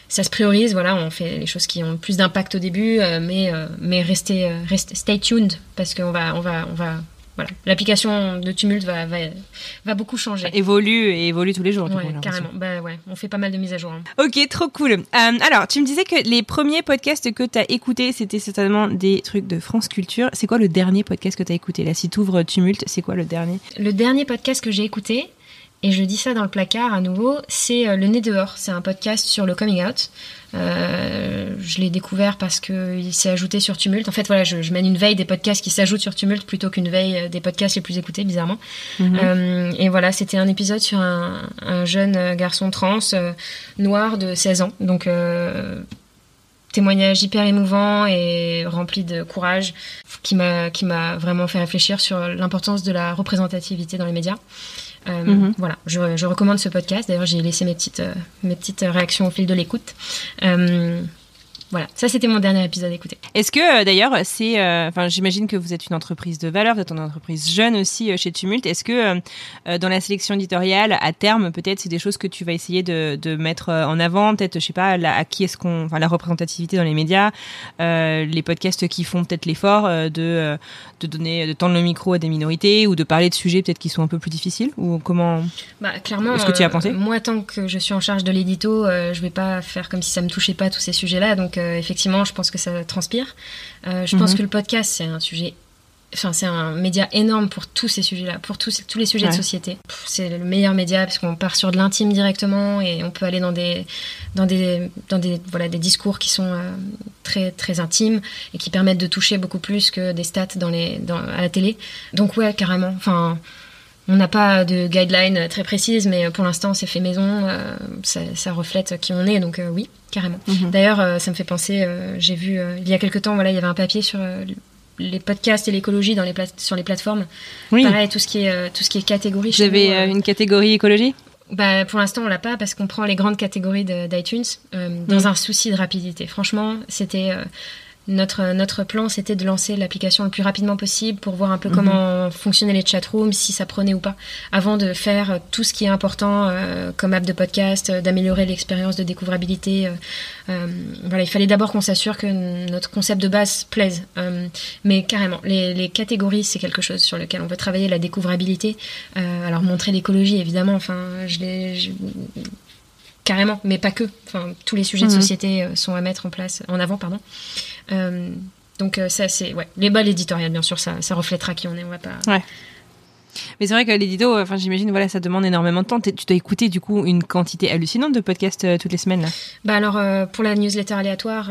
Speaker 2: ça se priorise. Voilà, on fait les choses qui ont plus d'impact au début, mais, mais restez, restez, stay tuned parce qu'on va, on va, on va voilà, l'application de Tumult va, va, va, beaucoup changer.
Speaker 1: Évolue et évolue tous les jours.
Speaker 2: Ouais, carrément. Bah ouais, on fait pas mal de mises à jour. Hein.
Speaker 1: Ok, trop cool. Euh, alors, tu me disais que les premiers podcasts que tu as écoutés, c'était certainement des trucs de France Culture. C'est quoi le dernier podcast que tu as écouté? Là, si tu ouvres Tumult, c'est quoi le dernier?
Speaker 2: Le dernier podcast que j'ai écouté, et je dis ça dans le placard à nouveau, c'est euh, Le Nez dehors. C'est un podcast sur le coming out. Euh, je l'ai découvert parce qu'il s'est ajouté sur Tumult. En fait, voilà, je, mène une veille des podcasts qui s'ajoutent sur Tumult plutôt qu'une veille euh, des podcasts les plus écoutés, bizarrement. Mhm. et voilà, c'était un épisode sur un, jeune garçon trans noir de 16 ans. Donc, témoignage hyper émouvant et rempli de courage qui m'a qui m'a vraiment fait réfléchir sur l'importance de la représentativité dans les médias. Euh, mhm. Voilà, je, je, recommande ce podcast. D'ailleurs, j'ai laissé mes petites, euh, mes petites réactions au fil de l'écoute. Euh, voilà, ça c'était mon dernier épisode écouté.
Speaker 1: Est-ce que euh, d'ailleurs c'est, euh, enfin j'imagine que vous êtes une entreprise de valeur, vous êtes une entreprise jeune aussi euh, chez Tumult. Est-ce que dans la sélection éditoriale, à terme peut-être c'est des choses que tu vas essayer de, de mettre en avant, peut-être je sais pas à qui est-ce qu'on, enfin la représentativité dans les médias, les podcasts qui font peut-être l'effort de de donner, de tendre le micro à des minorités ou de parler de sujets peut-être qui sont un peu plus difficiles? Ou comment?
Speaker 2: Bah clairement.
Speaker 1: Est-ce que tu as pensé?
Speaker 2: Moi tant que je suis en charge de l'édito, je vais pas faire comme si ça me touchait pas tous ces sujets-là, donc effectivement, je pense que ça transpire. Euh, je pense mhm. que le podcast, c'est un sujet Enfin, c'est un média énorme pour tous ces sujets-là, pour tous, tous les sujets de société. C'est le meilleur média parce qu'on part sur de l'intime directement et on peut aller dans des, dans des, dans des, voilà, des discours qui sont euh, très, très intimes et qui permettent de toucher beaucoup plus que des stats dans les, dans, à la télé. Donc ouais, carrément. Enfin, on n'a pas de guideline très précise, mais pour l'instant, c'est fait maison. Euh, ça, reflète qui on est, donc euh, oui, carrément. Mhm. D'ailleurs, euh, ça me fait penser, j'ai vu il y a quelque temps, voilà, il y avait un papier sur les podcasts et l'écologie dans les sur les plateformes. Oui. Pareil, tout ce qui est tout ce qui est catégorie.
Speaker 1: Vous avez une catégorie écologie?
Speaker 2: Bah, pour l'instant, on l'a pas parce qu'on prend les grandes catégories d'iTunes dans mhm. un souci de rapidité. Franchement, c'était notre, notre plan, c'était de lancer l'application le plus rapidement possible pour voir un peu mhm. comment fonctionnaient les chatrooms, si ça prenait ou pas, avant de faire tout ce qui est important euh, comme app de podcast, euh, d'améliorer l'expérience de découvrabilité. Euh, voilà, il fallait d'abord qu'on s'assure que notre concept de base plaise. mais carrément, les, les catégories, c'est quelque chose sur lequel on veut travailler, la découvrabilité. alors montrer l'écologie, évidemment. Enfin, je l'ai carrément, mais pas que. Enfin, tous les sujets de mhm. société sont à mettre en place, en avant, pardon. Euh, donc euh, ça c'est ouais les balles éditoriales bien sûr ça, ça reflètera qui on est on va pas
Speaker 1: ouais. Mais c'est vrai que l'édito, enfin j'imagine, voilà, ça demande énormément de temps. Tu dois écouter du coup une quantité hallucinante de podcasts toutes les semaines. Là?
Speaker 2: Bah alors pour la newsletter aléatoire,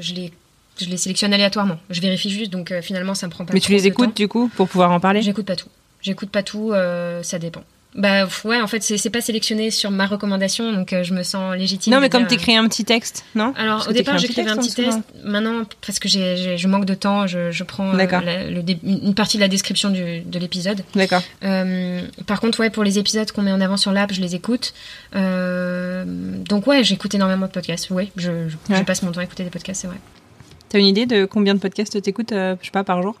Speaker 2: je l'ai je les sélectionne aléatoirement. Je vérifie juste, donc finalement ça me prend pas.
Speaker 1: Mais tu les écoutes du coup pour pouvoir en parler?
Speaker 2: J'écoute pas tout. J'écoute pas tout, ça dépend. Bah ouais, en fait, c'est pas sélectionné sur ma recommandation, donc euh, je me sens légitime.
Speaker 1: Non, mais comme t'écris un petit texte, non?
Speaker 2: Alors au départ, j'écrivais un petit texte. Maintenant, parce que j'ai, je manque de temps, je, je prends euh, le, une partie de la description du, de l'épisode.
Speaker 1: D'accord.
Speaker 2: Euh, par contre, ouais, pour les épisodes qu'on met en avant sur l'app, je les écoute. Euh, donc ouais, j'écoute énormément de podcasts. Ouais, je, je, passe mon temps à écouter des podcasts, c'est vrai.
Speaker 1: T'as une idée de combien de podcasts t'écoutes, je sais pas, par jour?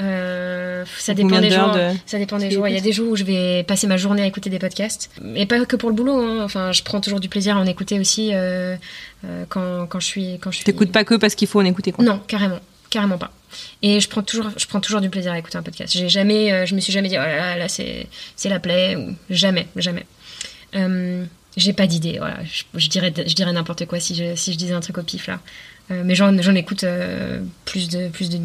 Speaker 2: Euh, ça dépend des jours. Ça dépend des jours. Il y a des jours où je vais passer ma journée à écouter des podcasts, et pas que pour le boulot. Hein. Enfin, je prends toujours du plaisir à en écouter aussi euh, euh, quand, quand je suis quand je suis.
Speaker 1: T'écoutes pas que parce qu'il faut en écouter quoi.
Speaker 2: Non, carrément, carrément pas. Et je prends toujours, je prends toujours du plaisir à écouter un podcast. J'ai jamais, je me suis jamais dit oh là là, là c'est c'est la plaie ou jamais, jamais. j'ai pas d'idée. Voilà, je, dirais je dirais n'importe quoi si je si je disais un truc au pif là. mais j'en j'en écoute plus de plus de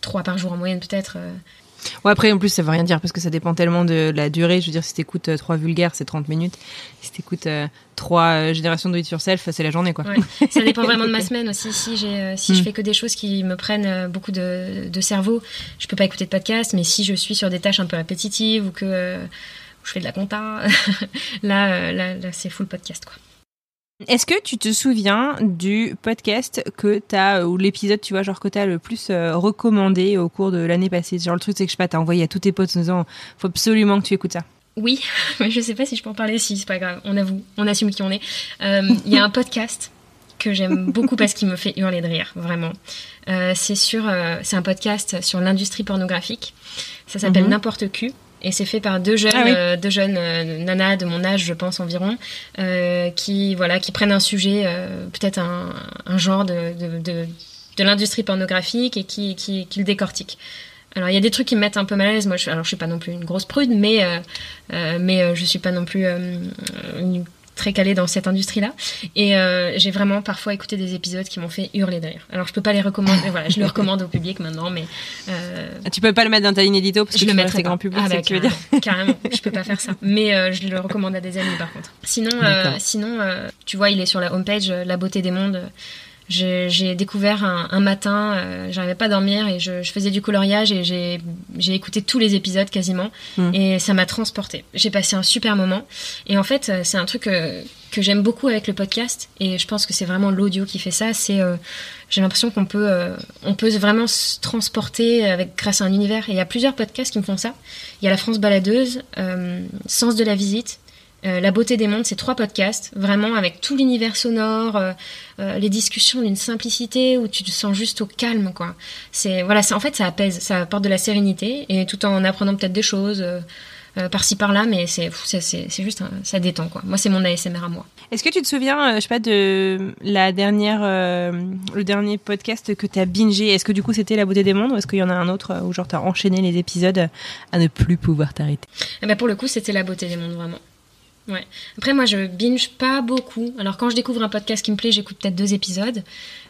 Speaker 2: trois par jour en moyenne peut-être. Euh.
Speaker 1: Ouais, après, en plus, ça veut rien dire parce que ça dépend tellement de la durée. Je veux dire, si t'écoutes euh, trois vulgaires, c'est 30 minutes. Si t'écoutes euh, trois générations de it yourself, c'est la journée, quoi.
Speaker 2: Ça dépend vraiment de ma semaine aussi. Si, j'ai, si je mm. fais que des choses qui me prennent beaucoup de, de, cerveau, je peux pas écouter de podcast. Mais si je suis sur des tâches un peu répétitives ou que je fais de la compta, là, là, là c'est full podcast, quoi.
Speaker 1: Est-ce que tu te souviens du podcast que t'as, ou l'épisode, tu vois, genre que t'as le plus euh, recommandé au cours de l'année passée? Genre le truc, c'est que je sais pas, t'as envoyé à tous tes potes en disant, faut absolument que tu écoutes ça.
Speaker 2: Oui, mais je sais pas si je peux en parler, si c'est pas grave, on avoue, on assume qui on est. Euh, il y a un podcast que j'aime beaucoup parce qu'il me fait hurler de rire, vraiment. Euh, c'est sur, c'est un podcast sur l'industrie pornographique. Ça s'appelle mhm. N'importe qui et c'est fait par deux jeunes, ah euh, deux jeunes euh, nanas de mon âge, je pense environ, euh, qui voilà, qui prennent un sujet, peut-être un, un, genre de, de, de, de l'industrie pornographique et qui, qui, qui, le décortiquent. Alors il y a des trucs qui me mettent un peu mal à l'aise. Moi, je, alors je suis pas non plus une grosse prude, mais mais je suis pas non plus une très calée dans cette industrie-là. Et euh, j'ai vraiment parfois écouté des épisodes qui m'ont fait hurler de rire. Alors je peux pas les recommander, voilà, je le recommande au public maintenant, mais euh,
Speaker 1: ah, tu peux pas le mettre dans ta ligne édito parce que je le mettrai grand public, ah, bah, tu veux dire
Speaker 2: Carrément, je peux pas faire ça. Mais euh, je le recommande à des amis par contre. Sinon, sinon, tu vois, il est sur la homepage La beauté des mondes j'ai découvert un, matin, euh, j'arrivais pas à dormir et je, faisais du coloriage et j'ai écouté tous les épisodes quasiment mm. et ça m'a transporté. J'ai passé un super moment et en fait c'est un truc que, que j'aime beaucoup avec le podcast et je pense que c'est vraiment l'audio qui fait ça. C'est euh, j'ai l'impression qu'on peut euh, on peut vraiment se transporter avec grâce à un univers. Et il y a plusieurs podcasts qui me font ça. Il y a la France baladeuse, Sens de la visite euh, la beauté des mondes, c'est trois podcasts, vraiment avec tout l'univers sonore, euh, euh, les discussions d'une simplicité où tu te sens juste au calme, quoi. C'est voilà, en fait ça apaise, ça apporte de la sérénité et tout en apprenant peut-être des choses par-ci par-là, mais c'est c'est juste ça détend, quoi. Moi, c'est mon ASMR à moi.
Speaker 1: Est-ce que tu te souviens, je sais pas, de la dernière, le dernier podcast que tu as bingé? Est-ce que du coup c'était la beauté des mondes ou est-ce qu'il y en a un autre où genre as enchaîné les épisodes à ne plus pouvoir t'arrêter?
Speaker 2: Eh ben, pour le coup, c'était la beauté des mondes vraiment. Ouais. Après, moi, je binge pas beaucoup. Alors, quand je découvre un podcast qui me plaît, j'écoute peut-être deux épisodes.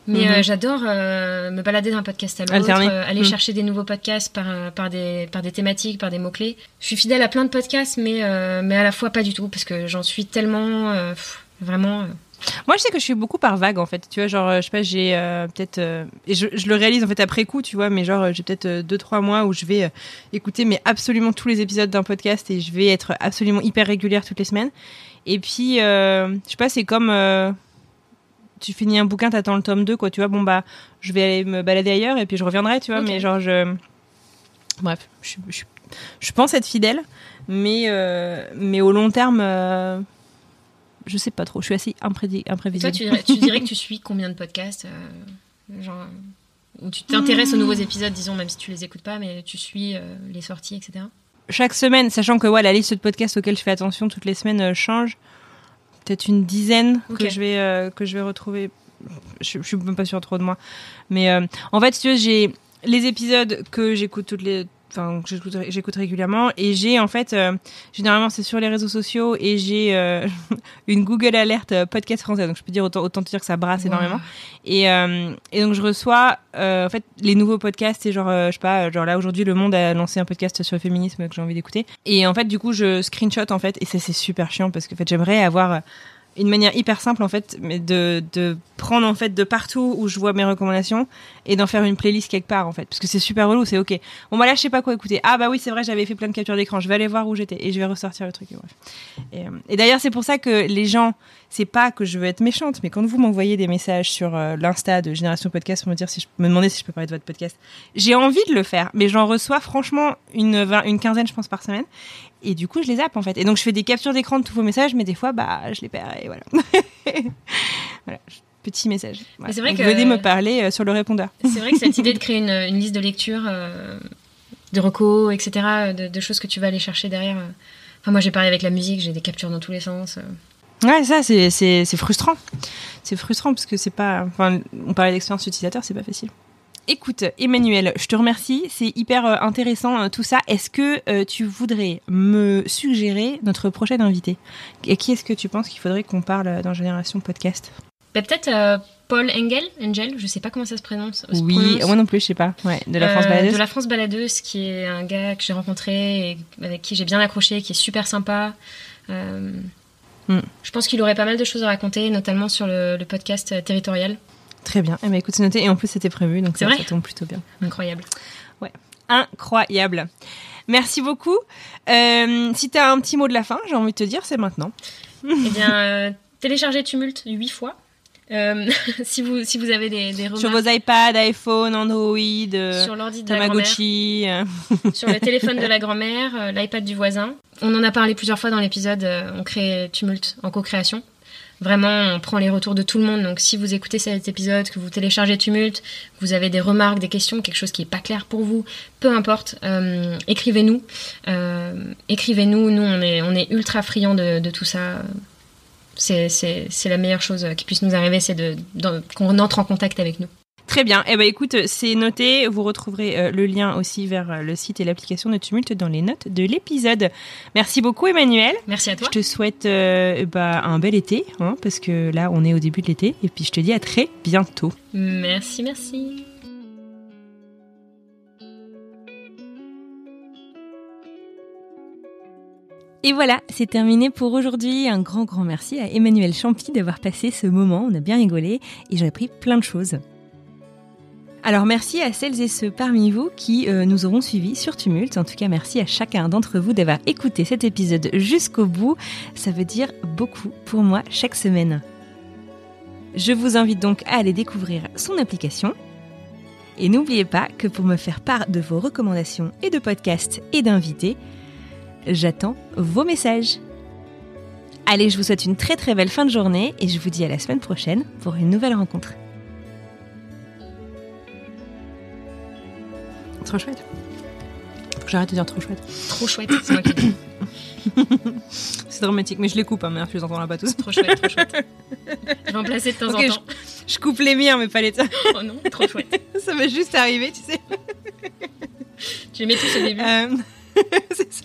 Speaker 2: Mais mhm. euh, j'adore euh, me balader d'un podcast à l'autre, euh, aller mhm. chercher des nouveaux podcasts par, par, des, par des thématiques, par des mots-clés. Je suis fidèle à plein de podcasts, mais, mais à la fois pas du tout, parce que j'en suis tellement... vraiment...
Speaker 1: Moi, je sais que je suis beaucoup par vague, en fait. Tu vois, genre, je sais pas, j'ai euh, peut-être. Euh, et je, je, le réalise, en fait, après coup, tu vois, mais genre, j'ai peut-être 2-3 euh, mois où je vais écouter mais absolument tous les épisodes d'un podcast et je vais être absolument hyper régulière toutes les semaines. Et puis, je sais pas, c'est comme. tu finis un bouquin, t'attends le tome 2, quoi, tu vois, bon, bah, je vais aller me balader ailleurs et puis je reviendrai, tu vois, mais genre, je. Bref, je, je, je, pense être fidèle, mais, mais au long terme je sais pas trop. Je suis assez imprévisible.
Speaker 2: Toi, tu dirais, que tu suis combien de podcasts euh, genre, Où tu t'intéresses aux nouveaux épisodes, disons, même si tu les écoutes pas, mais tu suis euh, les sorties, etc.
Speaker 1: Chaque semaine, sachant que ouais, la liste de podcasts auxquels je fais attention toutes les semaines euh, change. Peut-être une dizaine que, je vais, que je vais retrouver. Je, je suis même pas sûre trop de moi. Mais en fait, si tu veux, j'ai les épisodes que j'écoute toutes les enfin j'écoute régulièrement. Et j'ai en fait euh, généralement c'est sur les réseaux sociaux et j'ai euh, une Google Alert euh, podcast français. Donc je peux dire autant autant te dire que ça brasse énormément. Et et donc je reçois en fait les nouveaux podcasts et genre je sais pas genre là aujourd'hui le Monde a lancé un podcast sur le féminisme que j'ai envie d'écouter. Et en fait du coup je screenshot en fait et ça c'est super chiant parce que en fait j'aimerais avoir une manière hyper simple en fait, mais de, de prendre en fait de partout où je vois mes recommandations et d'en faire une playlist quelque part en fait, parce que c'est super relou, c'est ok. Bon bah là je sais pas quoi écouter. Ah bah oui c'est vrai j'avais fait plein de captures d'écran, je vais aller voir où j'étais et je vais ressortir le truc. Et, euh, d'ailleurs c'est pour ça que les gens, c'est pas que je veux être méchante, mais quand vous m'envoyez des messages sur euh, l'insta de Génération Podcast pour me dire si je me demander si je peux parler de votre podcast, j'ai envie de le faire, mais j'en reçois franchement une une quinzaine je pense par semaine et du coup, je les zappe en fait. Et donc, je fais des captures d'écran de tous vos messages, mais des fois, bah, je les perds et voilà. voilà. Petit message. C'est vrai que venez me parler euh, sur le répondeur.
Speaker 2: C'est vrai que cette idée de créer une, une liste de lecture, euh, de recos, etc., de, de, choses que tu vas aller chercher derrière. Euh. Enfin, moi, j'ai parlé avec la musique, j'ai des captures dans tous les sens.
Speaker 1: Ouais, ça, c'est frustrant. C'est frustrant parce que c'est pas. Enfin, on parlait d'expérience utilisateur, c'est pas facile. Écoute, Emmanuel, je te remercie. C'est hyper euh, intéressant euh, tout ça. Est-ce que euh, tu voudrais me suggérer notre prochaine invité Et qui est-ce que tu penses qu'il faudrait qu'on parle dans Génération Podcast?
Speaker 2: Bah, Peut-être Paul Engel, Engel, je sais pas comment ça se prononce.
Speaker 1: oui, moi non plus, je sais pas. Ouais, de la France Baladeuse.
Speaker 2: De la France Baladeuse, qui est un gars que j'ai rencontré et avec qui j'ai bien accroché, qui est super sympa. Hmm. Je pense qu'il aurait pas mal de choses à raconter, notamment sur le podcast territorial.
Speaker 1: Très bien. Eh ben, écoute, c'est noté. Et en plus, c'était prévu, donc ça, tombe plutôt bien.
Speaker 2: Incroyable.
Speaker 1: Ouais. Incroyable. Merci beaucoup. Euh, si tu as un petit mot de la fin, j'ai envie de te dire, c'est maintenant.
Speaker 2: Eh bien, euh, téléchargez Tumult huit fois. Euh, si, vous, si vous avez des, des remarques.
Speaker 1: Sur vos iPads, iPhone, Android,
Speaker 2: sur l'ordi de Tamagotchi. sur le téléphone de la grand-mère, l'iPad du voisin. On en a parlé plusieurs fois dans l'épisode. on crée Tumult en co-création. Vraiment, on prend les retours de tout le monde. Donc, si vous écoutez cet épisode, que vous téléchargez Tumult, vous avez des remarques, des questions, quelque chose qui n'est pas clair pour vous, peu importe, euh, écrivez-nous. Euh, écrivez-nous. Nous, on est, on est ultra friands de, tout ça. C'est la meilleure chose qui puisse nous arriver, c'est qu'on entre en contact avec nous.
Speaker 1: Très bien. Eh ben écoute, c'est noté. Vous retrouverez euh, le lien aussi vers euh, le site et l'application de Tumulte dans les notes de l'épisode. Merci beaucoup Emmanuel.
Speaker 2: Merci à toi.
Speaker 1: Je te souhaite euh, bah, un bel été, hein, parce que là on est au début de l'été. Et puis je te dis à très bientôt.
Speaker 2: Merci, merci.
Speaker 1: Et voilà, c'est terminé pour aujourd'hui. Un grand, grand merci à Emmanuel Champy d'avoir passé ce moment. On a bien rigolé et j'ai appris plein de choses. Alors merci à celles et ceux parmi vous qui euh, nous auront suivis sur Tumult. En tout cas, merci à chacun d'entre vous d'avoir écouté cet épisode jusqu'au bout. Ça veut dire beaucoup pour moi chaque semaine. Je vous invite donc à aller découvrir son application. Et n'oubliez pas que pour me faire part de vos recommandations et de podcasts et d'invités, j'attends vos messages. Allez, je vous souhaite une très très belle fin de journée et je vous dis à la semaine prochaine pour une nouvelle rencontre. Trop chouette. Faut que j'arrête de dire trop chouette.
Speaker 2: Trop chouette, c'est moi qui dis.
Speaker 1: c'est dramatique, mais je les coupe, hein, mais je les entends là pas tous.
Speaker 2: Trop chouette, trop chouette. Je vais en placer de temps en temps.
Speaker 1: Je, coupe les miens, mais pas les tiens.
Speaker 2: Oh non, trop chouette.
Speaker 1: ça va juste arriver, tu sais.
Speaker 2: Je les mets tous au début. Euh... c'est ça.